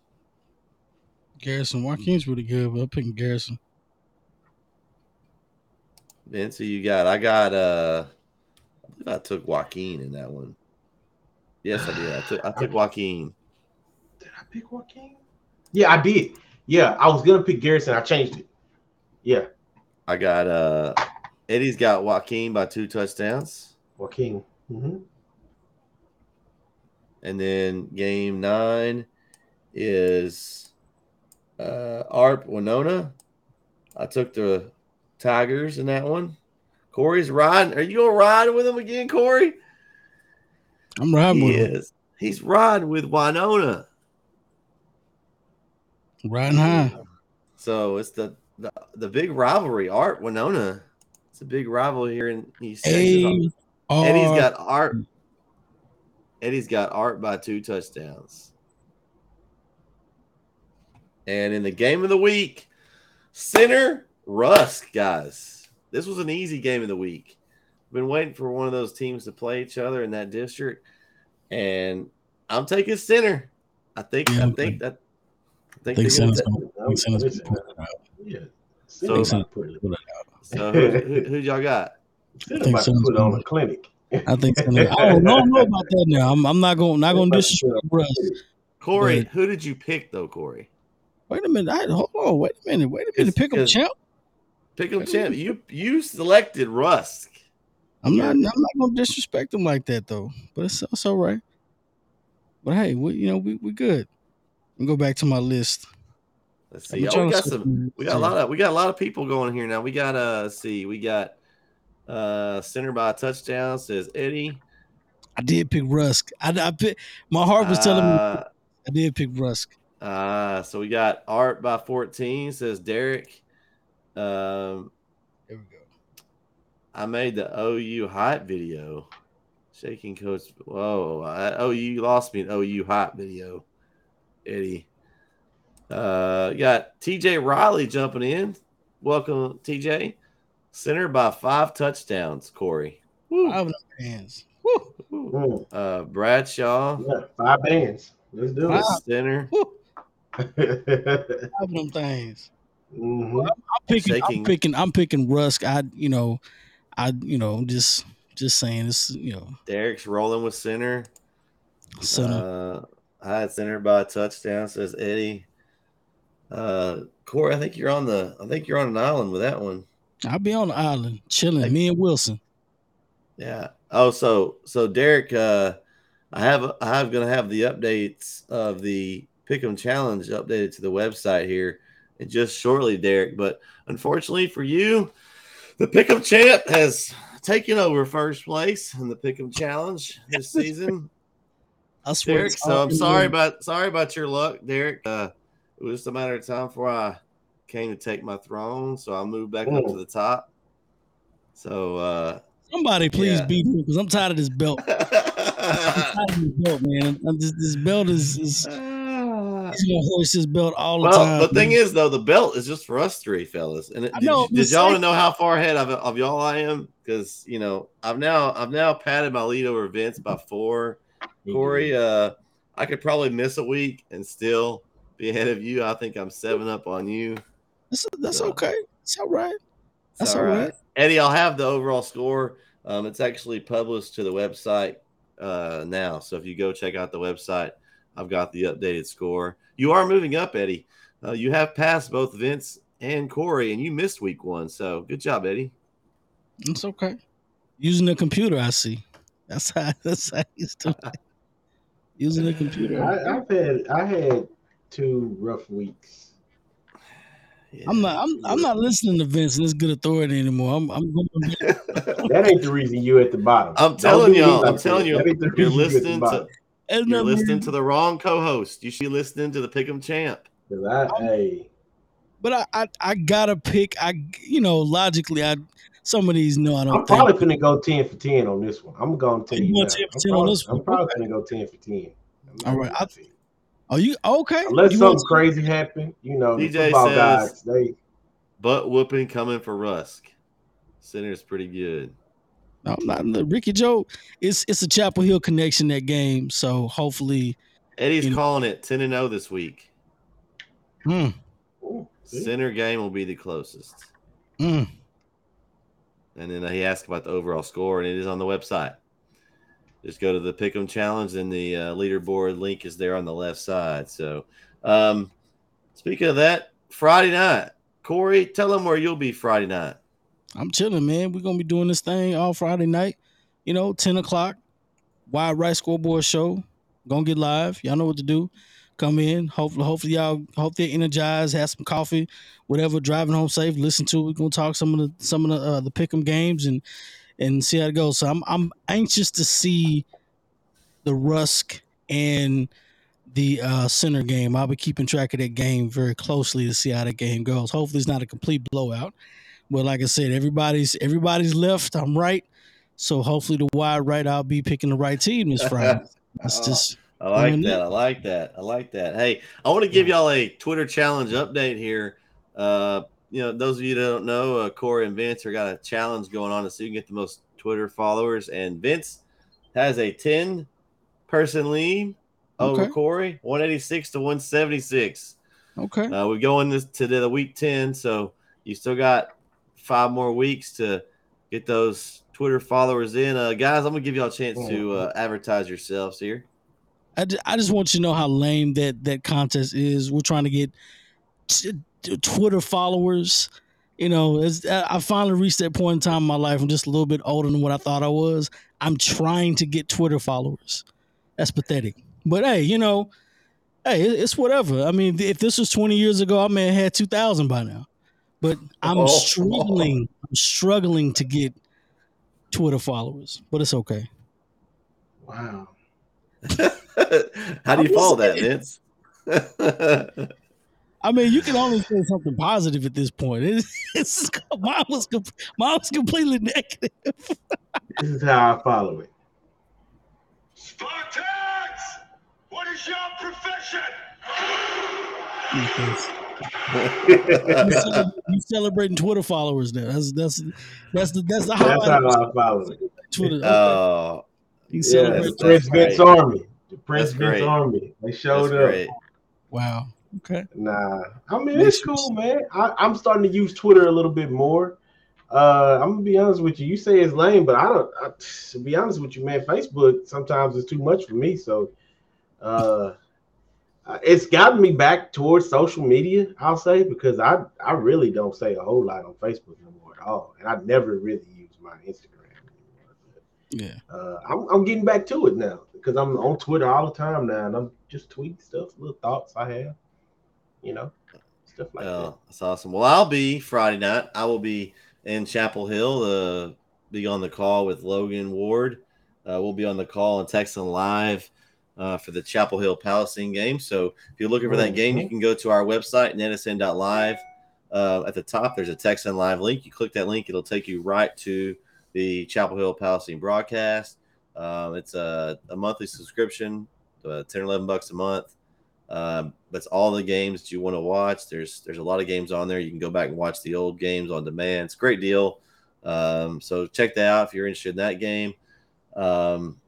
Garrison. Joaquin's really good, but I'm picking Garrison. Vince, who you got? I got uh I believe I took Joaquin in that one. Yes, I did. I took I took Joaquin. Did I pick Joaquin? Yeah, I did. Yeah, I was gonna pick Garrison. I changed it. Yeah, I got uh Eddie's got Joaquin by two touchdowns. Joaquin. hmm And then game nine is uh Arp Winona. I took the Tigers in that one. Corey's riding. Are you gonna ride with him again, Corey? I'm riding He with him. He's riding with Winona. Riding high. So it's the the, the big rivalry. Arp Winona. It's a big rival here in East Texas. Eddie's got Arp. Eddie's got Arp by two touchdowns. And in the game of the week, Center Rusk, guys. This was an easy game of the week. Been waiting for one of those teams to play each other in that district, and I'm taking Center. I think. Yeah, I think that. I think, think they're gonna Center's ta- gonna- I think Center's gonna pull it out. Yeah. So- Center's about to put it- So who, who, who y'all got? Center's think about to Center's put on a clinic. I think Center. I don't know, I don't know about that now. I'm, I'm not going. Not going to disrespect Rusk. Corey, But- who did you pick though, Corey? Wait a minute. I, hold on. Wait a minute. Wait a minute. Pick up champ. Pick him champ. You you selected Rusk. I'm not. I'm not going to disrespect him like that though. But it's, it's all right. But hey, we you know we we good. Me go back to my list. Let's see. Oh, we got some. We got a lot of. We got a lot of people going here now. We got uh. See. We got uh center by touchdown says Eddie. I did pick Rusk. I, I pick, my heart was telling me Uh, I did pick Rusk. Uh, so we got Arp by 14 says Derek. Um, There we go. I made the OU hype video. Shaking coach. Whoa. I, OU you lost me an OU hype video. Eddie. Uh, you got TJ Riley jumping in. Welcome, TJ. Center by five touchdowns, Corey. Woo. Five of them hands. Woo. Woo. Uh, Bradshaw, yeah, five bands. Let's do it. center. Woo. it. Them things. Mhm. I'm picking. Shaking. I'm picking. I'm picking Rusk. I you know, I you know just just saying this you know Derek's rolling with center. center. Uh, I had center by a touchdown. Says Eddie. Uh, Corey, I think you're on the. I think you're on an island with that one. I'll be on the island chilling. Hey. Me and Wilson. Yeah. Oh, so so Derek, uh, I have I'm gonna have the updates of the Pick'em Challenge updated to the website here and just shortly, Derek. But unfortunately for you, the Pick'em Champ has taken over first place in the Pick'em Challenge this season. I swear. Derek. So I'm sorry about sorry about your luck, Derek. Uh, it was just a matter of time before I came to take my throne, so I moved back up to the top. So uh, Somebody please Yeah. beat him because I'm tired of this belt. I'm tired of this belt, man. I'm just, this belt is, is he's gonna hoist his belt all the well, time. the thing man. is though, the belt is just for us three fellas. And it, I did, know, did y'all want to know how far ahead of, of y'all I am? Because you know, I've now I've now padded my lead over Vince by four. Corey, uh, I could probably miss a week and still be ahead of you. I think I'm seven up on you. that's, that's so- okay. It's all right. That's all all right. right. Eddie, I'll have the overall score. Um, it's actually published to the website uh, now. So if you go check out the website, I've got the updated score. You are moving up, Eddie. Uh, you have passed both Vince and Corey, and you missed week one. So good job, Eddie. It's okay. Using the computer, I see. That's how. That's how he's doing. it. Using the computer. I, I've had I had two rough weeks. Yeah. I'm not. I'm. I'm not listening to Vince and his good authority anymore. I'm. I'm going. To That ain't the reason you at the bottom. I'm telling y'all. I'm telling you. That You're reason you at the listening bottom. To. You're listening to the wrong co-host. You should be listening to the Pick'em Champ. I, hey, But I, I. I gotta pick. I. You know, logically, I. Some of these, no, I don't I'm think. probably gonna go ten for ten on this one. I'm going to tell You you. going 10 for I'm 10 on this one? I'm probably gonna go ten for ten. I'm All not right, gonna I- see. Are oh, you okay? Unless You something want- crazy happen, you know, the DJ football says- guys they Butt whooping coming for Rusk. Center's pretty good. No, I'm not. Look, Ricky Joe. It's it's a Chapel Hill connection that game. So hopefully, Eddie's You know- calling it 10 and 0 this week. hmm, Ooh. Center game will be the closest. hmm. And then he asked about the overall score, and it is on the website. Just go to the Pick'em Challenge, and the uh, leaderboard link is there on the left side. So, um, speaking of that, Friday night, Corey, tell them where you'll be Friday night. I'm chilling, man. We're gonna be doing this thing all Friday night. You know, ten o'clock. Wide right scoreboard show. Gonna get live. Y'all know what to do. Come in. Hopefully, hopefully y'all hope they're energized. Have some coffee, whatever. Driving home safe. Listen to. We're gonna talk some of the some of the uh, the pick'em games and and see how it goes. So I'm I'm anxious to see the Rusk and the uh, center game. I'll be keeping track of that game very closely to see how that game goes. Hopefully, it's not a complete blowout. But like I said, everybody's everybody's left. I'm right. So hopefully the wide right, I'll be picking the right team this Friday. That's Oh, just I like that. I like that. I like that. Hey, I want to give y'all a Twitter challenge update here. Uh, you know, those of you that don't know, uh, Corey and Vince are got a challenge going on to see who can get the most Twitter followers. And Vince has a 10 person lead over Okay. Corey, 186 to 176. okay. Uh, we're going this to the week 10, so you still got five more weeks to get those Twitter followers in. Uh, guys, I'm gonna give y'all a chance to uh, advertise yourselves here. I just, want you to know how lame that that contest is. We're trying to get t- t- Twitter followers. You know, it's, I I finally reached that point in time in my life. I'm just a little bit older than what I thought I was. I'm trying to get Twitter followers. That's pathetic. But hey, you know, hey, it's whatever. I mean, if this was 20 years ago, I may have had 2,000 by now. But I'm Oh. struggling. I'm struggling to get Twitter followers. But it's okay. wow. How do you I'm follow just that, Vince? I mean, you can only say something positive at this point. It, it's mine was com- mine was completely negative. This is how I follow it. Spartans! What is your profession? You celebrate- you celebrating Twitter followers now? That's that's that's the that's the That's highlight how of I follow it. Twitter. oh, you Yeah, celebrate. the that's Prince great. Vince Army. The Prince That's Vince. Army. They that's showed up. great. Wow. Okay. Nah, I mean it's cool, man. I, I'm starting to use Twitter a little bit more. Uh, I'm gonna be honest with you. You say it's lame, but I don't. I, to be honest with you, man, Facebook sometimes is too much for me. So, uh, it's gotten me back towards social media. I'll say because I I really don't say a whole lot on Facebook no more at all, and I never really use my Instagram. Anymore. Yeah. Uh, I'm I'm getting back to it now because I'm on Twitter all the time now, and I'm just tweeting stuff, little thoughts I have, you know, stuff like that. Oh, that's awesome. Well, I'll be Friday night. I will be in Chapel Hill. Uh, be on the call with Logan Ward. Uh, we'll be on the call and texting live uh, for the Chapel Hill Palestine game. So if you're looking for that game, you can go to our website, netsn.live. Uh, at the top, there's a text and live link. You click that link, it'll take you right to the Chapel Hill Palestine broadcast. Um, it's a, a monthly subscription, uh, 10 or 11 bucks a month. Um, that's all the games that you want to watch. There's there's a lot of games on there. You can go back and watch the old games on demand. It's a great deal. Um, so check that out if you're interested in that game. Um,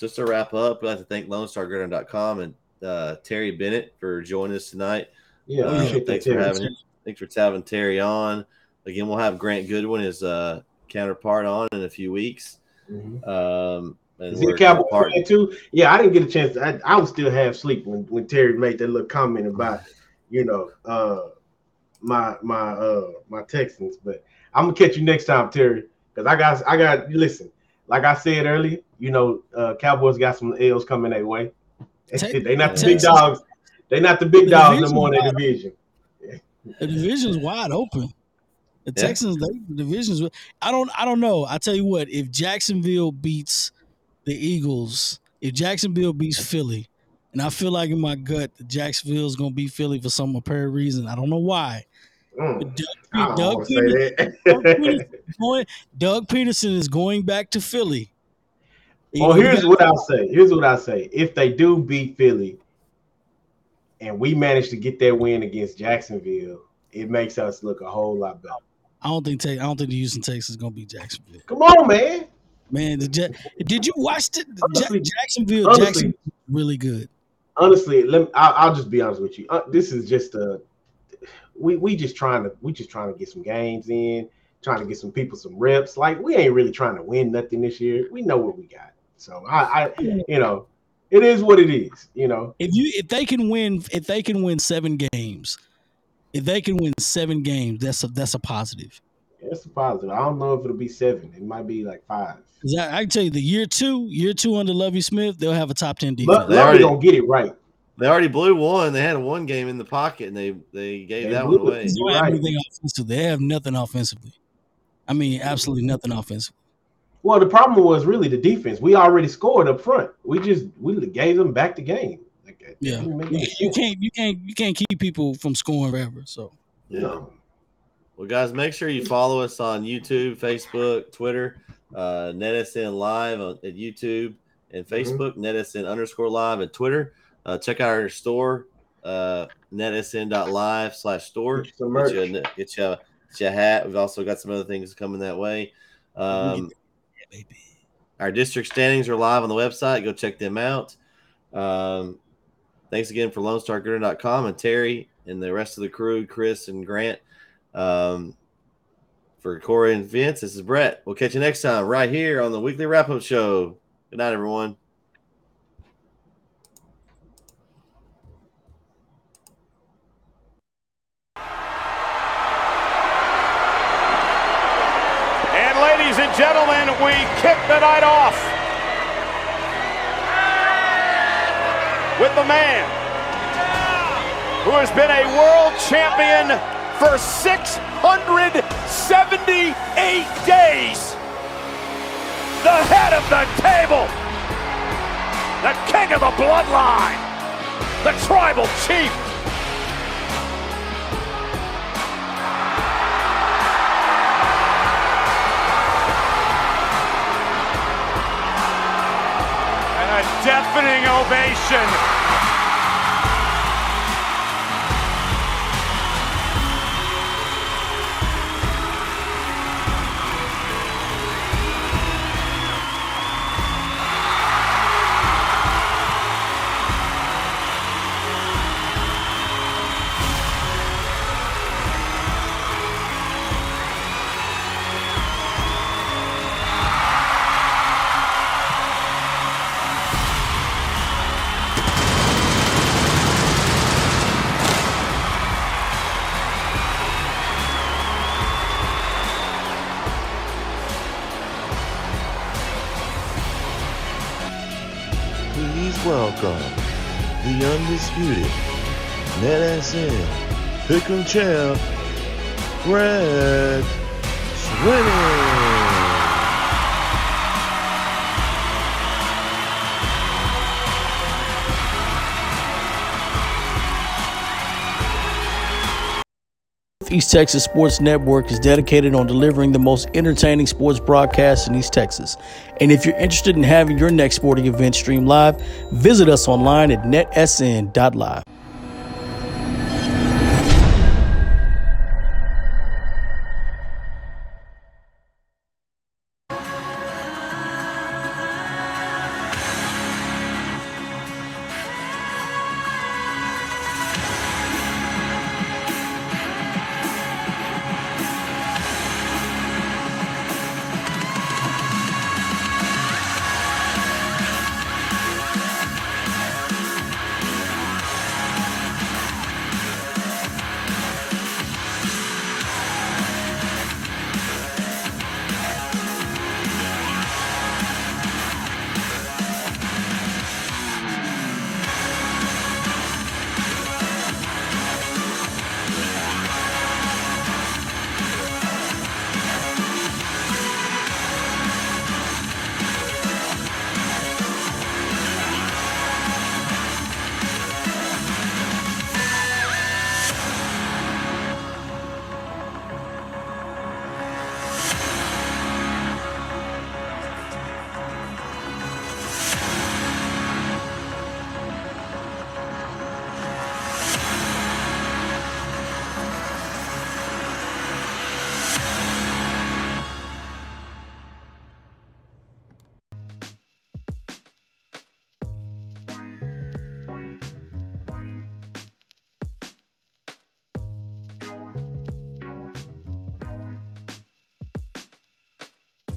just to wrap up, I'd like to thank LoneStarGridiron.com and uh, Terry Bennett for joining us tonight. Yeah, Uh, thanks for having him. Thanks for having Terry on. Again, we'll have Grant Goodwin, his uh, counterpart, on in a few weeks. Mhm. Um, and Is he a Cowboy part- fan too? Yeah, I didn't get a chance. I, I was still half asleep when, when Terry made that little comment about, you know, uh, my my uh my Texans. But I'm gonna catch you next time, Terry, because I got I got listen. Like I said earlier, you know, uh, Cowboys got some L's coming their way. Te- they not the big dogs. They not the big The dogs no more in the division. The division's wide open. The Yeah. Texans, they, the division's. I don't. I don't know. I tell you what. If Jacksonville beats the Eagles, if Jacksonville beats Philly, and I feel like in my gut Jacksonville's gonna beat Philly for some apparent reason. I don't know why. Mm, Doug, Doug Pederson, Doug. Pederson is going, Doug Pederson is going back to Philly. He Well, here's what I'll say. Here's what I'll say. If they do beat Philly and we manage to get that win against Jacksonville, it makes us look a whole lot better. I don't think. I don't think the Houston Texans is gonna be Jacksonville. Come on, man. Man, the did you watch the, the Ja- Honestly- Jacksonville? honestly- Jacksonville really good. Honestly, let me, I'll, I'll just be honest with you. Uh, this is just a we we just trying to we just trying to get some games in, trying to get some people some reps. Like we ain't really trying to win nothing this year. We know what we got. So I, I you know, it is what it is. You know, If you if they can win if they can win seven games, if they can win seven games, that's a that's a positive. That's a positive. I don't know if it'll be seven. It might be like five. I, I can tell you, the year two, year two under Lovie Smith, they'll have a top ten defense. Lovie gonna get it right. They already blew one. They had a one game in the pocket, and they they gave They that one away. They don't have right. anything offensively. They have nothing offensively. I mean, absolutely nothing offensively. Well, the problem was really the defense. We already scored up front. We just we gave them back the game. Like, Yeah, you, any you sense. can't you can't you can't keep people from scoring forever. So Yeah. No. Well, guys, make sure you follow us on YouTube, Facebook, Twitter, uh, NetSN Live on, at YouTube and Facebook, NetSN underscore live and Twitter. Uh, check out our store, uh, netsn.live slash store. Get you Get you, a, get, you a, get you a hat. We've also got some other things coming that way. Um, yeah, our district standings are live on the website. Go check them out. Um, thanks again for LoneStarGridiron.com and Terry and the rest of the crew, Chris and Grant. Um, for Corey and Vince, this is Brett. We'll catch you next time right here on the weekly wrap up show. Good night, everyone. And ladies and gentlemen, we kick the night off with the man who has been a world champion for 678 days. The head of the table, the king of the bloodline, the tribal chief. A deafening ovation. Undisputed NetSN Pick'em Champ, Greg Swinney. East Texas Sports Network is dedicated on delivering the most entertaining sports broadcasts in East Texas. And if you're interested in having your next sporting event streamed live, visit us online at netsn.live.